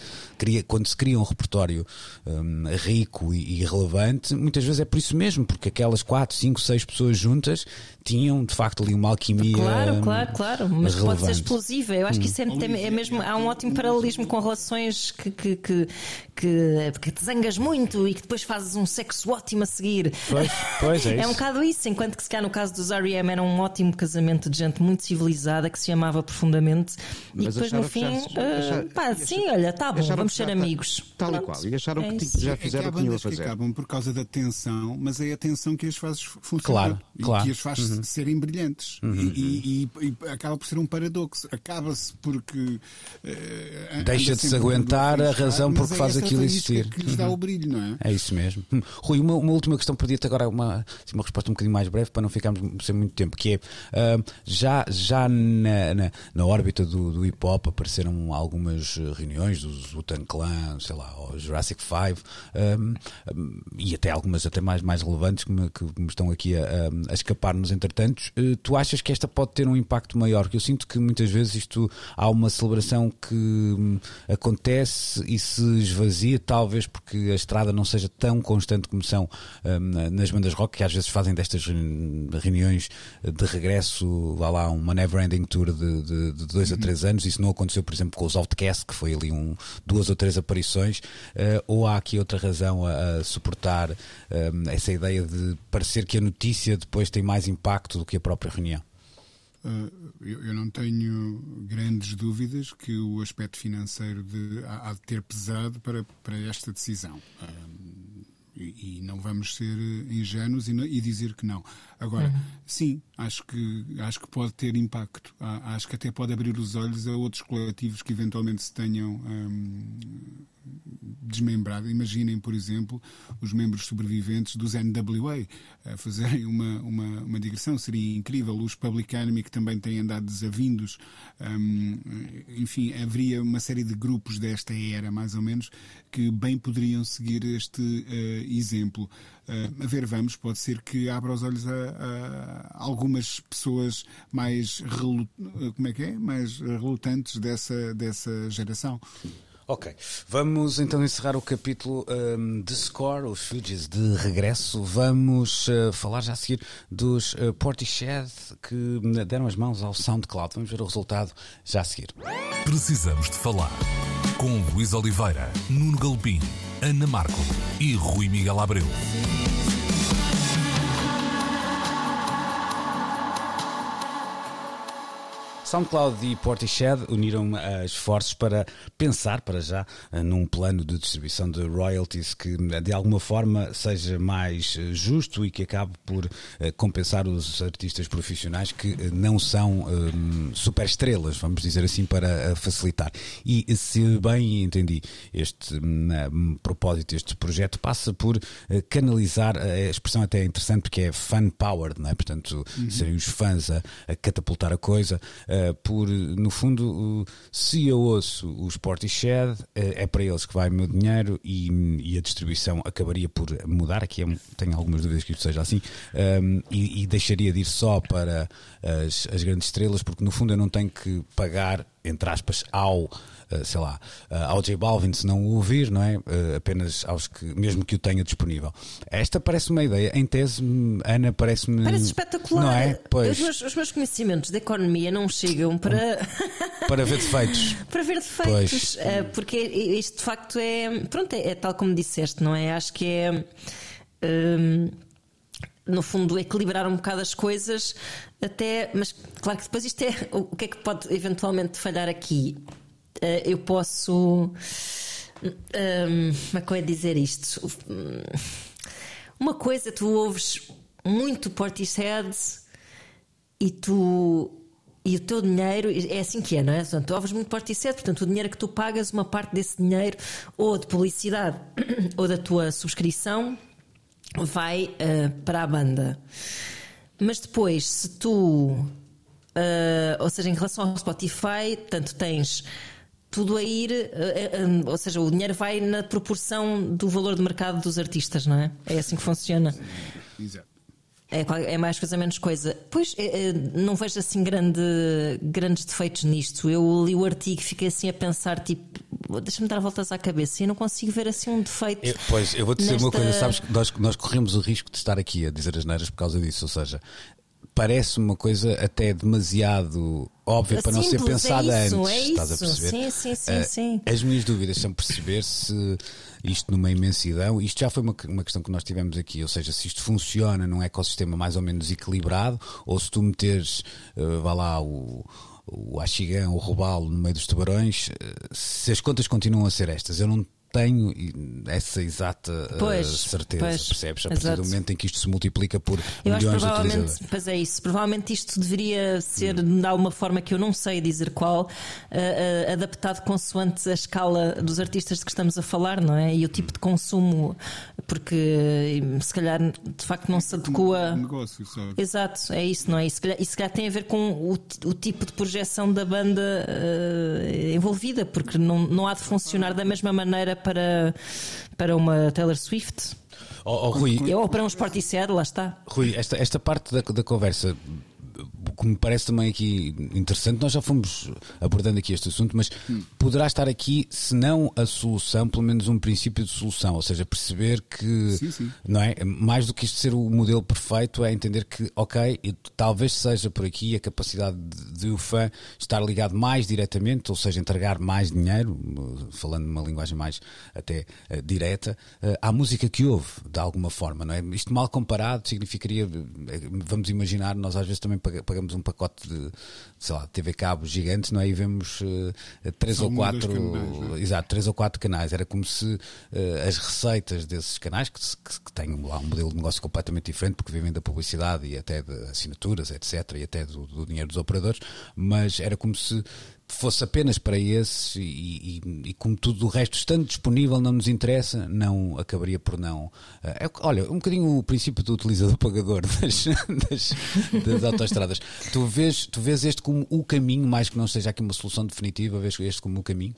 quando se cria um repertório hum, rico e, e relevante, muitas vezes é por isso mesmo, porque aquelas 4, 5, 6 pessoas juntas tinham de facto ali uma alquimia. Claro, hum, claro, claro. Mas pode ser relevante. explosiva. Eu acho que isso é, é mesmo. Há um ótimo paralelismo com relações que, que, que, que, que te zangas muito e que depois fazes um sexo ótimo a seguir. Pois, pois é (laughs) É um bocado isso, enquanto que se calhar no caso dos R.E.M. era um ótimo casamento de gente muito civilizada que se amava profundamente e Mas depois no fim, já- achar- pá, e sim, olha, tá bom, vamos ser tá- amigos. Tal e qual. E acharam É que isso. já É fizeram que o que tinham a que fazer. acabam por causa da tensão, mas é a tensão que as faz funcionar Claro, e claro. que as faz serem brilhantes. E, e- e- e acaba por ser um paradoxo. Acaba-se porque eh, anda Deixa de se aguentar a razão mas por que é faz aquilo existir. que lhes dá o brilho, não é? É isso mesmo. Hum, Rui, uma, uma última questão, perdi-te agora uma, assim, uma resposta um bocadinho mais breve para não ficarmos sem muito tempo, que é ah, já, já na, na, na órbita do, do hip hop apareceram algumas eh, reuniões dos Wu-Tang Clan, sei lá, o Jurassic Five, hum, hum, e até algumas até mais, mais relevantes que me, que me estão aqui a, a- escapar-nos entretanto. Eh, tu achas que esta pode ter um impacto maior? Porque eu sinto que muitas vezes isto há uma celebração que hum, acontece e se esvazia, talvez porque a estrada não seja tão constante como são hum, nas bandas rock, que às vezes fazem destas reuni- reuniões de regresso, vá lá, uma never ending tour de, de, de dois a três anos. Isso não aconteceu, por exemplo, com os Outcast, que foi ali um, duas ou três aparições, eh, ou há aqui outra razão a, a suportar hum, essa ideia de parecer que a notícia depois tem mais impacto do que a própria reunião? Uh, eu, não tenho grandes dúvidas que o aspecto financeiro de, há, de ter pesado para, para esta decisão. Um, e, e não vamos ser ingênuos e, não- e dizer que não. Agora, sim, acho que, acho que pode ter impacto. Ah, Acho que até pode abrir os olhos a outros coletivos que eventualmente se tenham hum, desmembrada. Imaginem, por exemplo, os membros sobreviventes dos NWA a fazerem uma, uma, uma digressão. Seria incrível. Os Public Enemy, que também têm andado desavindos. Um, enfim, haveria uma série de grupos desta era, mais ou menos, que bem poderiam seguir este uh, exemplo. Uh, a ver, vamos, pode ser que abra os olhos a, a algumas pessoas mais, como é que é? mais relutantes dessa, dessa geração. Ok, vamos então encerrar o capítulo um, de Score, os Fugees de regresso. Vamos uh, falar já a seguir dos uh, Portishead que deram as mãos ao SoundCloud. Vamos ver o resultado já a seguir. Precisamos de falar com Luís Oliveira, Nuno Galpim, Ana Marco e Rui Miguel Abreu. SoundCloud e Portishead uniram esforços para pensar, para já, num plano de distribuição de royalties que de alguma forma seja mais justo e que acabe por eh, compensar os artistas profissionais que eh, não são um, super estrelas, vamos dizer assim, para eh, facilitar. E se bem entendi, este um, propósito, este projeto passa por canalizar, a expressão até é interessante porque é fan powered, não é? Portanto, uhum. serem os fãs a, a catapultar a coisa. Uh, por, no fundo, se eu ouço o Sportished, uh, é para eles que vai o meu dinheiro e, e a distribuição acabaria por mudar. Aqui é, tenho algumas dúvidas que isto seja assim, um, e, e, deixaria de ir só para as, as grandes estrelas, porque no fundo eu não tenho que pagar, entre aspas, ao eh, sei lá, uh, ao J Balvin se não o ouvir, não é? Uh, apenas aos que, mesmo que o tenha disponível. Esta parece uma ideia. Em tese, Ana, parece-me. Parece espetacular. Não é? Pois. Os, meus, os meus conhecimentos de economia não chegam para. (laughs) para ver defeitos. (laughs) para ver defeitos. Uh, porque isto de facto é. Pronto, é, é, tal como disseste, não é? Acho que é. Um, no fundo, equilibrar um bocado as coisas, até. Mas claro que depois isto é. O que é que pode eventualmente falhar aqui? uh, eu posso. Um, como é que eu ia dizer isto? Uma coisa, tu ouves muito Portishead e tu. E o teu dinheiro, é assim que é, não é? Portanto, tu ouves muito Portishead, portanto, o dinheiro que tu pagas, uma parte desse dinheiro, ou de publicidade, (clears throat) ou da tua subscrição, vai uh, para a banda. Mas depois, se tu. Uh, ou seja, em relação ao Spotify, tanto tens tudo a ir, eh, eh, ou seja, o dinheiro vai na proporção do valor de mercado dos artistas, não é? É assim que funciona. Exato. É, é, mais coisa, menos coisa. Pois, é, não vejo assim grande, grandes defeitos nisto. Eu li o artigo e fiquei assim a pensar, tipo, deixa-me dar voltas à cabeça e não consigo ver assim um defeito. Eu, pois, eu vou-te dizer nesta... uma coisa, sabes que nós, nós corremos o risco de estar aqui a dizer as neiras por causa disso, ou seja, parece uma coisa até demasiado óbvia para não ser é pensada é isso, antes. É estás a perceber? Sim, sim, sim, uh, sim. As minhas dúvidas são perceber se isto numa imensidão, isto já foi uma, uma questão que nós tivemos aqui, ou seja, se isto funciona num ecossistema mais ou menos equilibrado, ou se tu meteres, uh, vá lá, o o Axigão, o Robalo no meio dos tubarões, se as contas continuam a ser estas, eu não tenho essa exata uh, pois, certeza, pois, percebes? A partir exato. do momento em que isto se multiplica por eu milhões de utilizadores. Pois é isso, provavelmente isto deveria ser hum. de alguma forma que eu não sei dizer qual, uh, uh, adaptado consoante a escala dos artistas de que estamos a falar, não é? E o tipo de consumo, porque se calhar de facto não se adequa. Um negócio, sabe? Exato, é isso, não é? E se calhar, e se calhar tem a ver com o, o tipo de projeção da banda envolvida, porque não, não há de funcionar da mesma maneira para, para uma Taylor Swift. Oh, oh, Rui, ou para um Sporticed, lá está. Rui, esta, esta parte da, da conversa o que me parece também aqui interessante, nós já fomos abordando aqui este assunto, mas hum. poderá estar aqui, se não a solução, pelo menos um princípio de solução, ou seja, perceber que sim, sim. não é mais do que isto ser o modelo perfeito, é entender que, ok, talvez seja por aqui a capacidade de, de o fã estar ligado mais diretamente, ou seja, entregar mais dinheiro, falando numa linguagem mais até uh, direta, uh, à música que ouve, de alguma forma, não é? Isto mal comparado significaria, eh, vamos imaginar, nós às vezes também pagamos um pacote de, sei lá, TV cabo gigante, não é? E vemos uh, três ou quatro, canais, é? exato, três ou quatro canais. Era como se uh, as receitas desses canais, que, que, que têm lá um modelo de negócio completamente diferente, porque vivem da publicidade e até de assinaturas, etc., e até do, do dinheiro dos operadores, mas era como se fosse apenas para esse e, e, e, como tudo o resto estando disponível não nos interessa, não acabaria por não. É, olha, um bocadinho o princípio do utilizador pagador (laughs) das, das, das autoestradas. Tu vês, tu vês este como o caminho, mais que não seja aqui uma solução definitiva, vês este como o caminho?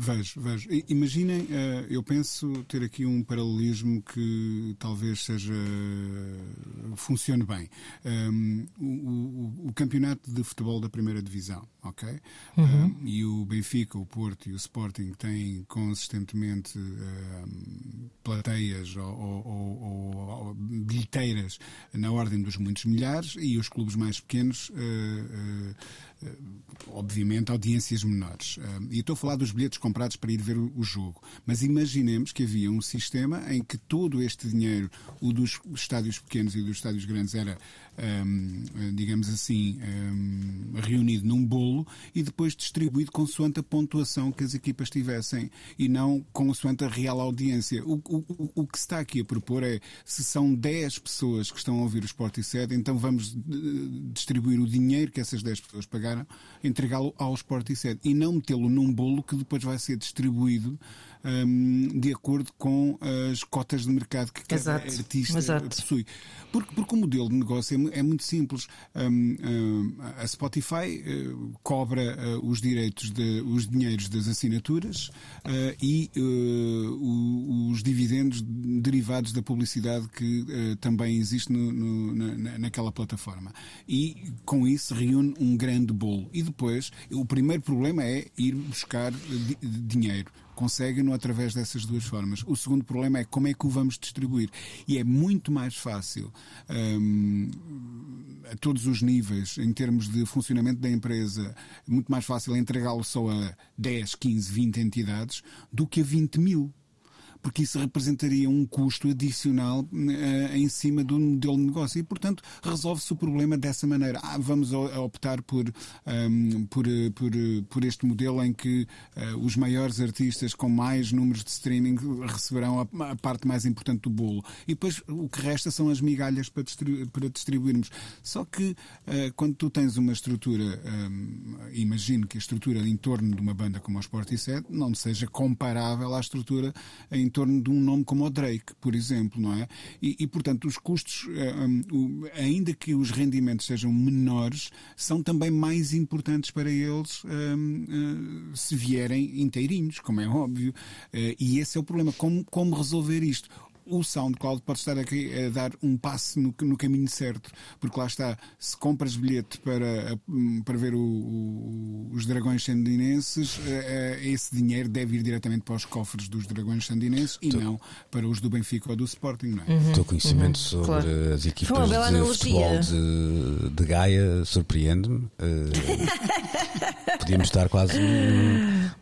Vejo, vejo. Imaginem, eh, eu penso ter aqui um paralelismo que talvez seja funcione bem. Um, o, o, o, campeonato de futebol da primeira divisão, ok? Uhum. Um, e o Benfica, o Porto e o Sporting têm consistentemente um, plateias ou, ou, ou, ou, bilheteiras na ordem dos muitos milhares e os clubes mais pequenos. Eh, obviamente, audiências menores. Eh, e estou a falar dos bilhetes comprados para ir ver o jogo. Mas imaginemos que havia um sistema em que todo este dinheiro, o dos estádios pequenos e dos estádios grandes, era um, digamos assim, um, reunido num bolo e depois distribuído consoante a pontuação que as equipas tivessem e não consoante a real audiência. O, o, o que se está aqui a propor é se são 10 pessoas que estão a ouvir o Sport Sede, então vamos eh, distribuir o dinheiro que essas 10 pessoas pagaram, entregá-lo ao Sport Sede e não metê-lo num bolo que depois vai ser distribuído um, de acordo com as cotas de mercado que cada exato, artista exato. possui. Porque, porque o modelo de negócio é, é muito simples. Um, um, a Spotify uh, cobra uh, os direitos, de, os dinheiros das assinaturas uh, e os dividendos derivados da publicidade que também existe no, no, na, naquela plataforma. E com isso reúne um grande bolo. E depois, o primeiro problema é ir buscar dinheiro conseguem-no através dessas duas formas. O segundo problema é como é que o vamos distribuir. E é muito mais fácil, um, a todos os níveis, em termos de funcionamento da empresa, muito mais fácil entregá-lo só a 10, 15, 20 entidades do que a 20 mil porque isso representaria um custo adicional uh, em cima do modelo de negócio e, portanto, resolve-se o problema dessa maneira. Ah, vamos optar por, um, ehm, por, por, por, este modelo em que uh, os maiores artistas com mais números de streaming receberão a, a, parte mais importante do bolo. E depois o que resta são as migalhas para, distribu para distribuirmos. Só que uh, quando tu tens uma estrutura, um, ehm, imagino que a estrutura em torno de uma banda como a Sportisset não seja comparável à estrutura em em torno de um nome como o Drake, por exemplo, não é? E, e portanto, os custos, eh, ainda que os rendimentos sejam menores, são também mais importantes para eles um, uh, eh, se vierem inteirinhos, como é óbvio. Uh, e esse é o problema. Como, como resolver isto? O SoundCloud pode estar aqui a dar um passo no, no caminho certo, porque lá está, se compras bilhete para, para ver o, o, os dragões sandinenses, eh, eh, esse dinheiro deve ir diretamente para os cofres dos dragões sandinenses e não para os do Benfica ou do Sporting. Não é? Uhum. O teu conhecimento uhum. sobre claro. as equipas de analogia. futebol de, de Gaia surpreende-me. Uh, (laughs) podíamos estar quase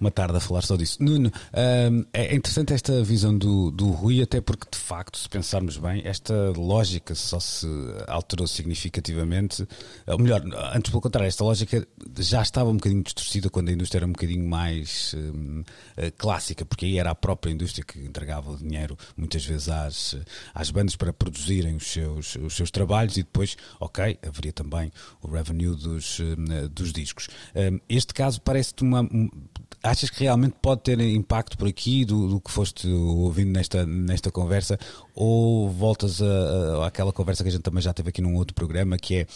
uma tarde a falar só disso. Nuno, uh, é interessante esta visão do, do Rui, até porque de facto, se pensarmos bem, esta lógica só se alterou significativamente. Ou melhor, antes pelo contrário, esta lógica já estava um bocadinho distorcida quando a indústria era um bocadinho mais hum, eh, clássica, porque aí era a própria indústria que entregava o dinheiro muitas vezes às, às bandas para produzirem os seus, os seus trabalhos e depois, ok, haveria também o revenue dos, hum, dos discos. Hum, este caso parece-te uma. Achas que realmente pode ter impacto por aqui do, do que foste ouvindo nesta, nesta conversa? Conversa, ou voltas a, a, àquela conversa que a gente também já teve aqui num outro programa, que é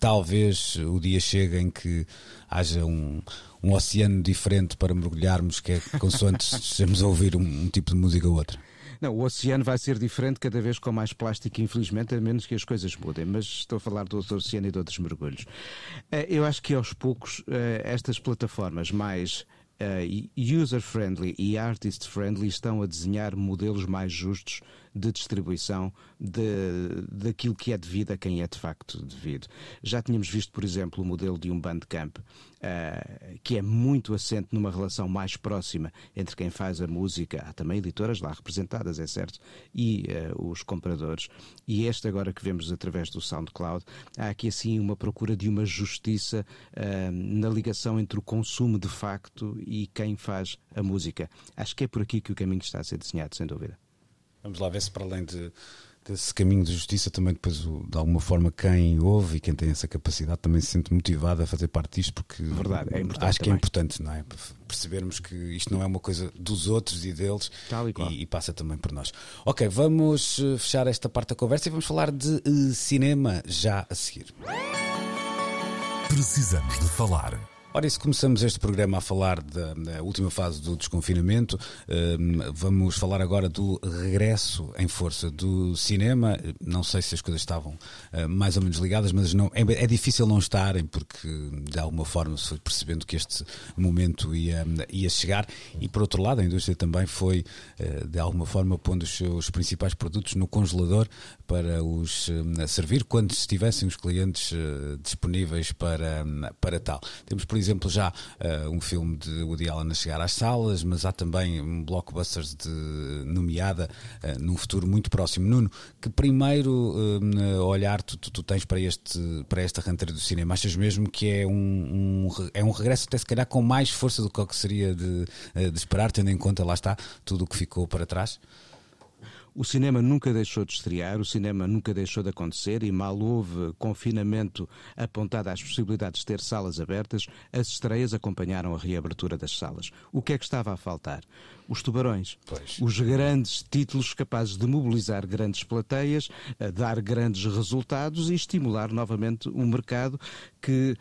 talvez o dia chegue em que haja um, um oceano diferente para mergulharmos, que é consoante estejamos a ouvir um, um tipo de música ou outra. Não, o oceano vai ser diferente cada vez com mais plástico, infelizmente, a menos que as coisas mudem. Mas estou a falar do outro oceano e de outros mergulhos. Eh, eu acho que aos poucos eh, estas plataformas mais user-friendly e artist-friendly estão a desenhar modelos mais justos de distribuição de, daquilo que é devido a quem é de facto devido. Já tínhamos visto, por exemplo, o modelo de um Bandcamp, uh, que é muito assente numa relação mais próxima entre quem faz a música, há também editoras lá representadas, é certo, e uh, os compradores. E este agora que vemos através do SoundCloud, há aqui assim uma procura de uma justiça uh, na ligação entre o consumo de facto e quem faz a música. Acho que é por aqui que o caminho está a ser desenhado, sem dúvida. Vamos lá ver se para além de desse caminho de justiça também depois de alguma forma quem ouve e quem tem essa capacidade também se sente motivado a fazer parte disto porque Verdade, é importante acho que é importante não é percebermos que isto não é uma coisa dos outros e deles Tal e qual. e, e passa também por nós ok vamos eh, fechar esta parte da conversa e vamos falar de eh, cinema já a seguir Precisamos de falar. Ora, e se começamos este programa a falar da, da última fase do desconfinamento, hum, vamos falar agora do regresso em força do cinema. Não sei se as coisas estavam eh, mais ou menos ligadas, mas não, é, é difícil não estarem, porque de alguma forma se foi percebendo que este momento ia, ia chegar. E por outro lado, a indústria também foi eh, de alguma forma pondo os seus principais produtos no congelador para os hum, servir quando estivessem os clientes eh, disponíveis para, para tal. Temos, por exemplo, já eh, um filme de Woody Allen a chegar às salas, mas há também um blockbusters de nomeada eh, num futuro muito próximo. Nuno, que primeiro hum, olhar tu, tu, tu tens para, este, para esta ranteira do cinema? Achas mesmo que é um, um é um regresso até se calhar com mais força do que que seria de, de esperar, tendo em conta, lá está, tudo o que ficou para trás? O cinema nunca deixou de estrear, o cinema nunca deixou de acontecer e mal houve confinamento apontado às possibilidades de ter salas abertas, as estreias acompanharam a reabertura das salas. O que é que estava a faltar? Os tubarões. Pois. Os grandes títulos capazes de mobilizar grandes plateias, dar grandes resultados e estimular novamente um mercado que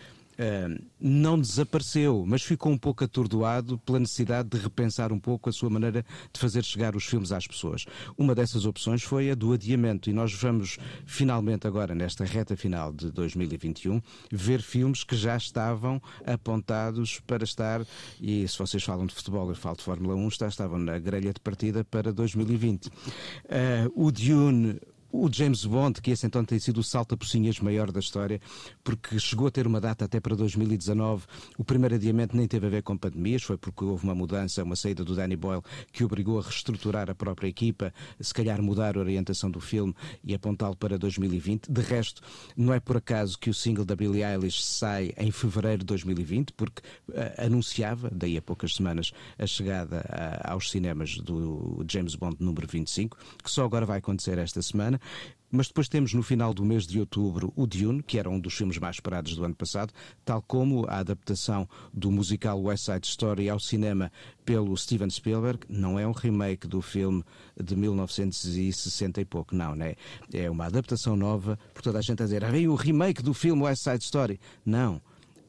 Não desapareceu, mas ficou um pouco atordoado pela necessidade de repensar um pouco a sua maneira de fazer chegar os filmes às pessoas. Uma dessas opções foi a do adiamento, e nós vamos finalmente agora, nesta reta final de 2021, ver filmes que já estavam apontados para estar, e se vocês falam de futebol, eu falo de Fórmula 1, está, estavam na grelha de partida para 2020. Uh, o Dune o James Bond, que esse então tem sido o salta-pocinhas maior da história, porque chegou a ter uma data até para 2019. O primeiro adiamento nem teve a ver com pandemias, foi porque houve uma mudança, uma saída do Danny Boyle, que obrigou a reestruturar a própria equipa, se calhar mudar a orientação do filme e apontá-lo para 2020. De resto, não é por acaso que o single da Billie Eilish sai em fevereiro de 2020, porque eh, anunciava, daí a poucas semanas, a chegada ah, aos cinemas do James Bond número 25, que só agora vai acontecer esta semana. Mas depois temos no final do mês de outubro o Dune, que era um dos filmes mais esperados do ano passado, tal como a adaptação do musical West Side Story ao cinema pelo Steven Spielberg. Não é um remake do filme de 1960 e pouco, não, né? É uma adaptação nova, por toda a gente a dizer, ah, veio o remake do filme West Side Story. Não.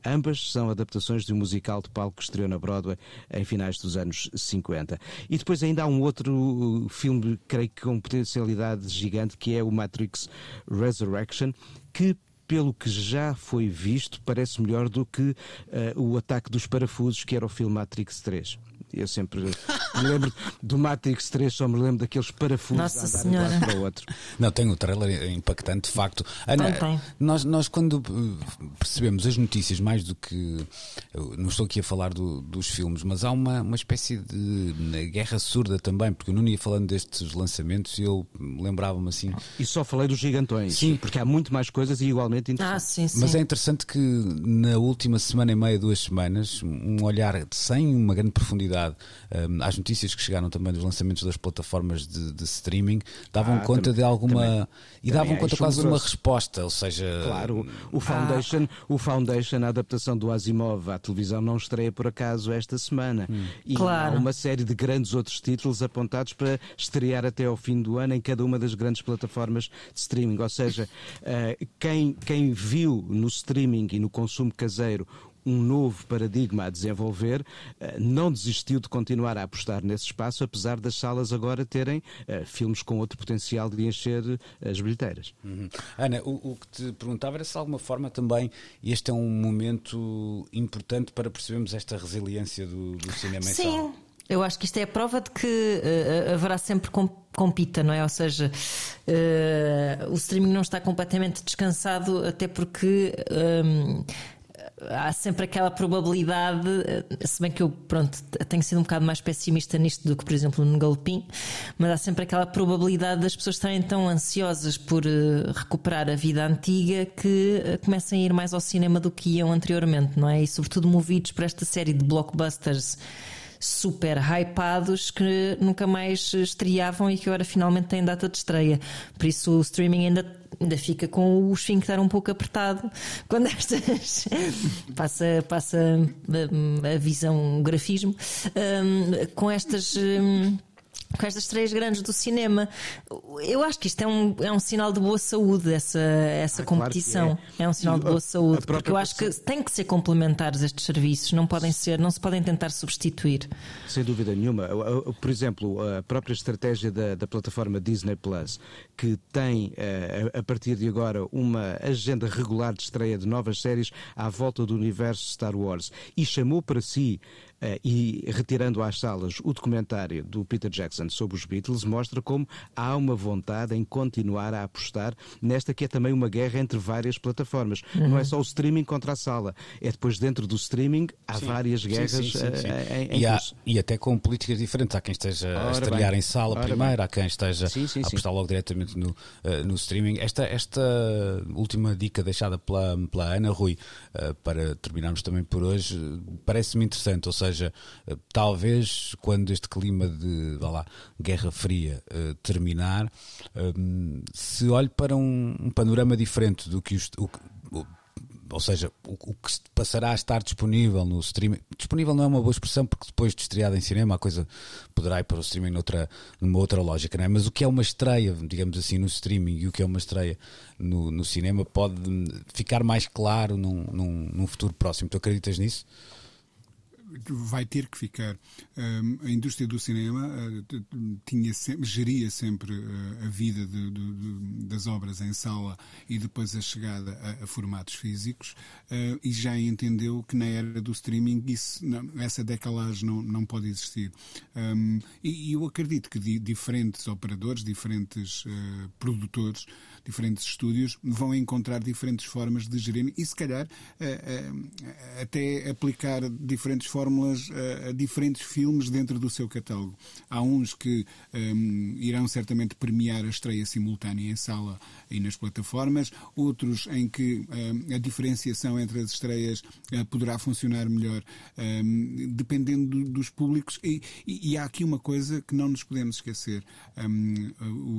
Ambas são adaptações de um musical de palco que estreou na Broadway em finais dos anos 50. E depois ainda há um outro uh, filme, creio que com potencialidade gigante, que é o Matrix Resurrection, que pelo que já foi visto, parece melhor do que uh, o ataque dos parafusos, que era o filme Matrix 3. Eu sempre me lembro do Matrix 3, só me lembro daqueles parafusos Nossa a andar de um lado para o outro. Não, tem o trailer impactante, de facto. Ana, Tem, tem. Nós, nós quando eh, percebemos as notícias, mais do que. eu Não estou aqui a falar do- dos filmes, mas há uma, uma espécie de guerra surda também, porque eu não ia falando destes lançamentos e eu lembrava-me assim. E só falei dos gigantões, Sim. porque há muito mais coisas e igualmente Ah, interessantes. sim, sim. Mas é interessante que na última semana e meia, duas semanas, um olhar sem uma grande profundidade hum, às notícias que chegaram também dos lançamentos das plataformas de, de streaming, davam Ah, conta tam- de alguma. também- e também davam há conta quase de uma resposta, ou seja. Claro, o Foundation, o Foundation, a adaptação do Asimov à televisão não estreia por acaso esta semana. E Claro. há uma série de grandes outros títulos apontados para estrear até ao fim do ano em cada uma das grandes plataformas de streaming. Ou seja, eh, quem, quem viu no streaming e no consumo caseiro um novo paradigma a desenvolver, eh, não desistiu de continuar a apostar nesse espaço, apesar das salas agora terem eh, filmes com outro potencial de encher eh, as bilheteiras. Uhum. Ana, o, o que te perguntava era se de alguma forma também este é um momento importante para percebermos esta resiliência do, do cinema em sala. Sim, eu acho que isto é a prova de que eh, haverá sempre com- compita, não é? Ou seja, eh, o streaming não está completamente descansado, até porque. hum, Há sempre aquela probabilidade, eh, se bem que eu pronto, tenho sido um bocado mais pessimista nisto do que, por exemplo, no Galpim, mas há sempre aquela probabilidade das pessoas estarem tão ansiosas por eh, recuperar a vida antiga que eh, comecem a ir mais ao cinema do que iam anteriormente, não é? E sobretudo movidos por esta série de blockbusters super hypados que nunca mais estreavam e que agora finalmente têm data de estreia. Por isso o streaming ainda ainda fica com o esfíncter um pouco apertado (laughs) quando estas passa, passa hum, a visão, o grafismo, um, com estas. Um, com estas três grandes do cinema. Eu acho que isto é um, é um sinal de boa saúde, essa, essa ah, competição. Claro é. é. um sinal de boa saúde, porque eu acho que tem que ser complementares estes serviços, não podem ser, não se podem tentar substituir. Sem dúvida nenhuma. Por exemplo, a própria estratégia da, da plataforma Disney Plus, que tem eh, a partir de agora uma agenda regular de estreia de novas séries à volta do universo Star Wars e chamou para si e retirando às salas o documentário do Peter Jackson sobre os Beatles, mostra como há uma vontade em continuar a apostar nesta que é também uma guerra entre várias plataformas. Uhum. Não é só o streaming contra a sala, é depois dentro do streaming há sim. várias guerras sim, sim, uh, em, em e, há, e, até com políticas diferentes. Há quem esteja Ora a estrear bem. em sala Ora primeiro, bem. há quem esteja a apostar logo diretamente no, uh, no streaming. Esta, esta última dica deixada pela, pela Ana Rui, uh, para terminarmos também por hoje, parece-me interessante, ou seja, seja, eh, talvez quando este clima de lá, Guerra Fria uh, terminar, um, se olhe para um, um, panorama diferente do que o, o ou seja, o, o, que passará a estar disponível no streaming. Disponível não é uma boa expressão, porque depois de estreado em cinema a coisa poderá ir para o streaming noutra, numa outra lógica, não é? Mas o que é uma estreia, digamos assim, no streaming e o que é uma estreia no, no cinema pode ficar mais claro num, num, num futuro próximo. Tu acreditas nisso? Vai ter que ficar. a indústria do cinema uh, tinha sempre, geria sempre uh, a vida de, de, das obras em sala e depois a chegada a, a formatos físicos uh, e já entendeu que na era do streaming isso, essa decalagem não, não pode existir. Um, e, eu acredito que di, diferentes operadores, diferentes produtores, diferentes estúdios vão encontrar diferentes formas de gerir e se calhar até aplicar diferentes formas fórmulas a, a, diferentes filmes dentro do seu catálogo. Há uns que um, irão certamente premiar a estreia simultânea em sala e nas plataformas, outros em que um, a diferenciação entre as estreias uh, poderá funcionar melhor, um, dependendo dos públicos. E, e, e, há aqui uma coisa que não nos podemos esquecer: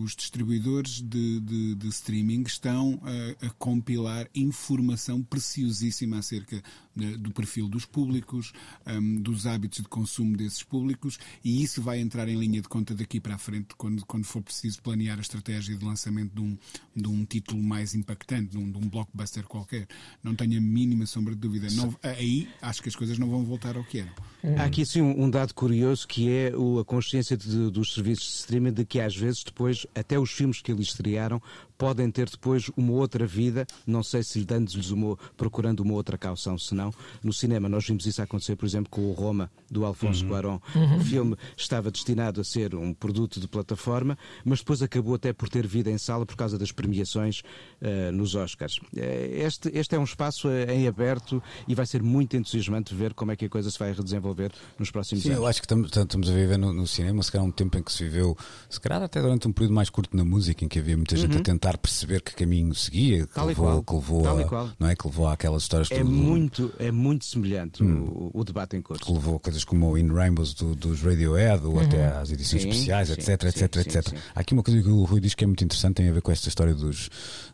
os distribuidores de, de, de streaming estão a, a compilar informação preciosíssima acerca do perfil dos públicos, um, dos hábitos de consumo desses públicos, e isso vai entrar em linha de conta daqui para a frente, quando, quando for preciso planear a estratégia de lançamento de um, de um título mais impactante, de um, de um blockbuster qualquer. Não tenho a mínima sombra de dúvida. Não, aí acho que as coisas não vão voltar ao que eram. Há aqui sim um, dado curioso que é a consciência de, dos serviços de streaming de que às vezes depois até os filmes que eles estrearam podem ter depois uma outra vida, não sei se dando-lhes uma, procurando uma outra caução, senão no cinema nós vimos isso acontecer, por exemplo, com o Roma, do Alfonso uhum. Cuarón. Uhum. O filme estava destinado a ser um produto de plataforma, mas depois acabou até por ter vida em sala por causa das premiações uh, nos Oscars. Eh, este, este é um espaço eh, em aberto e vai ser muito entusiasmante ver como é que a coisa se vai redesenvolver nos próximos Sim, anos. eu acho que estamos, estamos a viver no, no, cinema, se calhar um tempo em que se viveu, se calhar até durante um período mais curto na música, em que havia muita gente uhum. a tentar perceber que caminho seguia, que levou, que levou, a, não é que levou àquelas histórias é muito é muito semelhante hum. o, o, debate em curso. Que levou coisas como o In Rainbows do, dos Radiohead ou uhum. até às edições sim, especiais, sim, etc, sim, etc, etc. Há aqui uma coisa que o Rui diz que é muito interessante, tem a ver com esta história dos,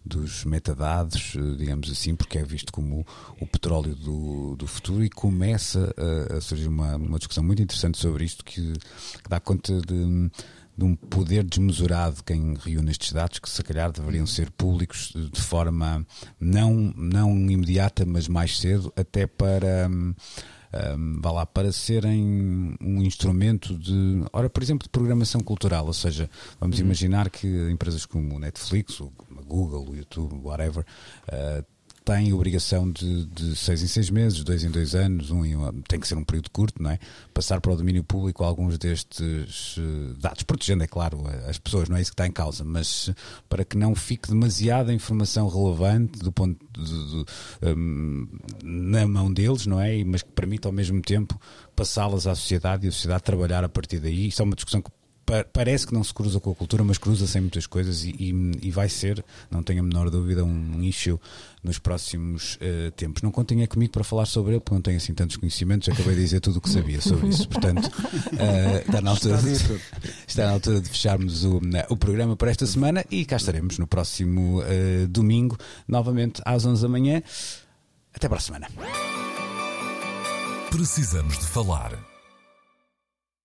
dos metadados, eh, digamos assim, porque é visto como o, o petróleo do, do futuro e começa a, a surgir uma, uma discussão muito interessante sobre isto que, que dá conta de de um poder desmesurado quem reúne estes dados, que se calhar deveriam ser públicos de forma não, não imediata, mas mais cedo, até para. Um, vá lá, para serem um instrumento de, ora, por exemplo, de programação cultural, ou seja, vamos uhum. imaginar que empresas como o Netflix, o Google, o YouTube, whatever, uh, têm obrigação de, de seis em seis meses, dois em dois anos, um em um, tem que ser um período curto, não é? Passar para o domínio público alguns destes uh, dados, protegendo, é claro, as pessoas, não é isso que está em causa, mas para que não fique demasiada informação relevante do ponto de, de, um, na mão deles, não é? Mas que permita ao mesmo tempo passá-las à sociedade e a sociedade trabalhar a partir daí. Isso é uma discussão que pa parece que não se cruza com a cultura, mas cruza-se em muitas coisas e, e, e, vai ser, não tenho a menor dúvida, um issue nos próximos uh, tempos. Não contem é comigo para falar sobre ele, porque não tenho assim tantos conhecimentos, acabei de dizer tudo o que sabia sobre isso. Portanto, uh, (laughs) está, na altura de, (laughs) está na altura de fecharmos o, o programa para esta semana e cá estaremos no próximo uh, domingo, novamente às 11 da manhã. Até para a semana. Precisamos de falar